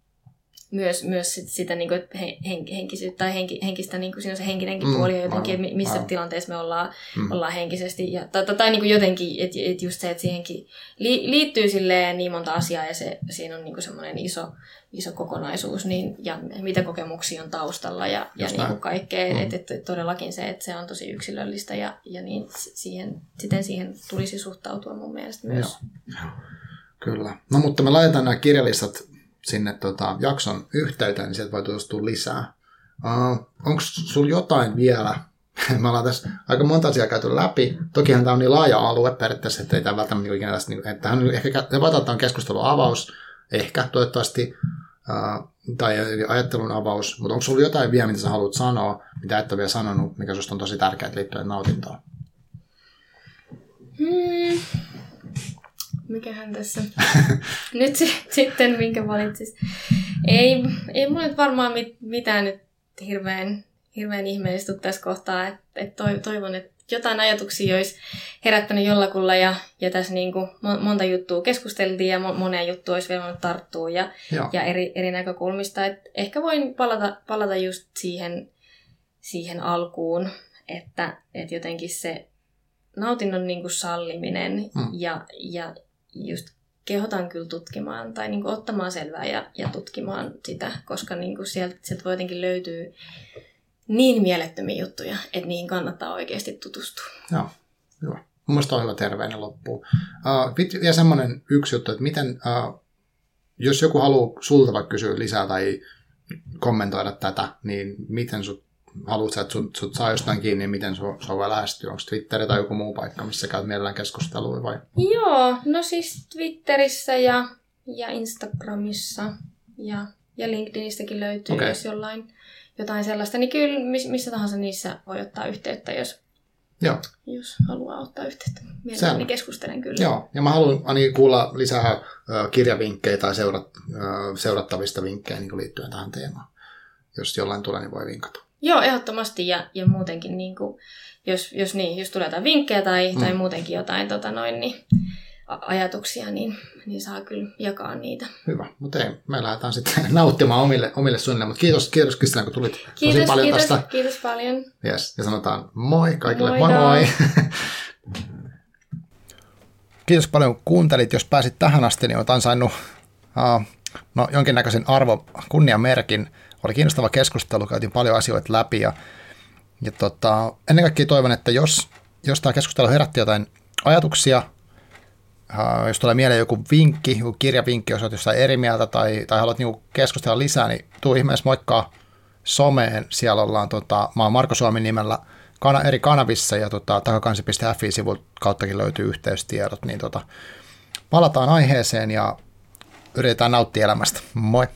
myös, myös sit sitä niin kuin, hen, henkisyyttä tai henki, henkistä, niin kuin, siinä on se henkinenkin mm, puoli jotenkin, että missä aivan. tilanteessa me ollaan, mm. ollaan henkisesti. Ja, tai, tai, tai niin kuin jotenkin, että et just se, että siihenkin li, liittyy silleen niin monta asiaa ja se, siinä on niin kuin semmoinen iso, iso kokonaisuus niin, ja mitä kokemuksia on taustalla ja, ja niin kuin kaikkea. Mm. Että et, todellakin se, että se on tosi yksilöllistä ja, ja niin siihen, siten siihen tulisi suhtautua mun mielestä myös. Joo. Kyllä. No mutta me laitetaan nämä kirjallisat sinne tota, jakson yhteyteen, niin sieltä voi tutustua lisää. Uh, Onko sulla jotain vielä? (laughs) Me ollaan tässä aika monta asiaa käyty läpi. Tokihan tämä on niin laaja alue periaatteessa, että ei tämä välttämättä niin ikinä tästä, niin, että tähän ehkä tämä keskustelun avaus, ehkä toivottavasti, uh, tai ajattelun avaus, mutta onko sulla jotain vielä, mitä sä haluat sanoa, mitä et ole vielä sanonut, mikä susta on tosi tärkeää liittyen nautintoon? Hmm. Mikähän tässä (laughs) nyt sitten, minkä valitsis. Ei, ei mulla nyt varmaan mit, mitään nyt hirveän, hirveän ihmeellistä tässä kohtaa, että et toivon, että jotain ajatuksia olisi herättänyt jollakulla ja, ja tässä niin kuin monta juttua keskusteltiin ja monen juttu olisi vielä voinut tarttua ja, ja eri, eri näkökulmista. Et ehkä voin palata, palata just siihen, siihen alkuun, että, että jotenkin se nautinnon niin kuin salliminen mm. ja, ja just kehotan kyllä tutkimaan tai niin kuin ottamaan selvää ja, ja tutkimaan sitä, koska niin kuin sieltä, sieltä voi jotenkin löytyä niin mielettömiä juttuja, että niihin kannattaa oikeasti tutustua. Joo, hyvä. Mun mielestä on hyvä terveinen loppu. Uh, ja semmoinen yksi juttu, että miten, uh, jos joku haluaa sulta vaikka kysyä lisää tai kommentoida tätä, niin miten sut haluatko, että sut, sut saa jostain kiinni, niin miten sua, sua voi lähestyä? Onko Twitter tai joku muu paikka, missä käyt mielellään keskustelua vai? Joo, no siis Twitterissä ja, ja Instagramissa ja, ja LinkedInistäkin löytyy, okay. jos jollain jotain sellaista, niin kyllä missä tahansa niissä voi ottaa yhteyttä, jos, Joo. jos haluaa ottaa yhteyttä. Mielelläni keskustelen kyllä. Joo, ja mä haluan Ani kuulla lisää kirjavinkkejä tai seurat, seurattavista vinkkejä niin liittyen tähän teemaan. Jos jollain tulee, niin voi vinkata. Joo, ehdottomasti ja, ja muutenkin, niin kuin, jos, jos, niin, jos tulee jotain vinkkejä tai, mm. tai muutenkin jotain tota noin, niin, ajatuksia, niin, niin saa kyllä jakaa niitä. Hyvä, mutta ei, me lähdetään sitten (laughs) nauttimaan omille, omille suunnille, mutta kiitos, kiitos Kristina, kun tulit kiitos, tosi paljon kiitos, tästä. Kiitos paljon. Yes, ja sanotaan moi kaikille, moi moi. (laughs) kiitos paljon kun kuuntelit, jos pääsit tähän asti, niin olet ansainnut uh, no, jonkinnäköisen arvo kunniamerkin oli kiinnostava keskustelu, käytiin paljon asioita läpi ja, ja tota, ennen kaikkea toivon, että jos, jos tämä keskustelu herätti jotain ajatuksia, jos tulee mieleen joku vinkki, joku kirjavinkki, jos olet jossain eri mieltä tai, tai haluat niinku keskustella lisää, niin tuu ihmeessä moikkaa someen. Siellä ollaan, tota, mä oon Marko Suomi nimellä kana, eri kanavissa ja tota, takakansi.fi-sivun kauttakin löytyy yhteystiedot, niin tota, palataan aiheeseen ja yritetään nauttia elämästä. Moi!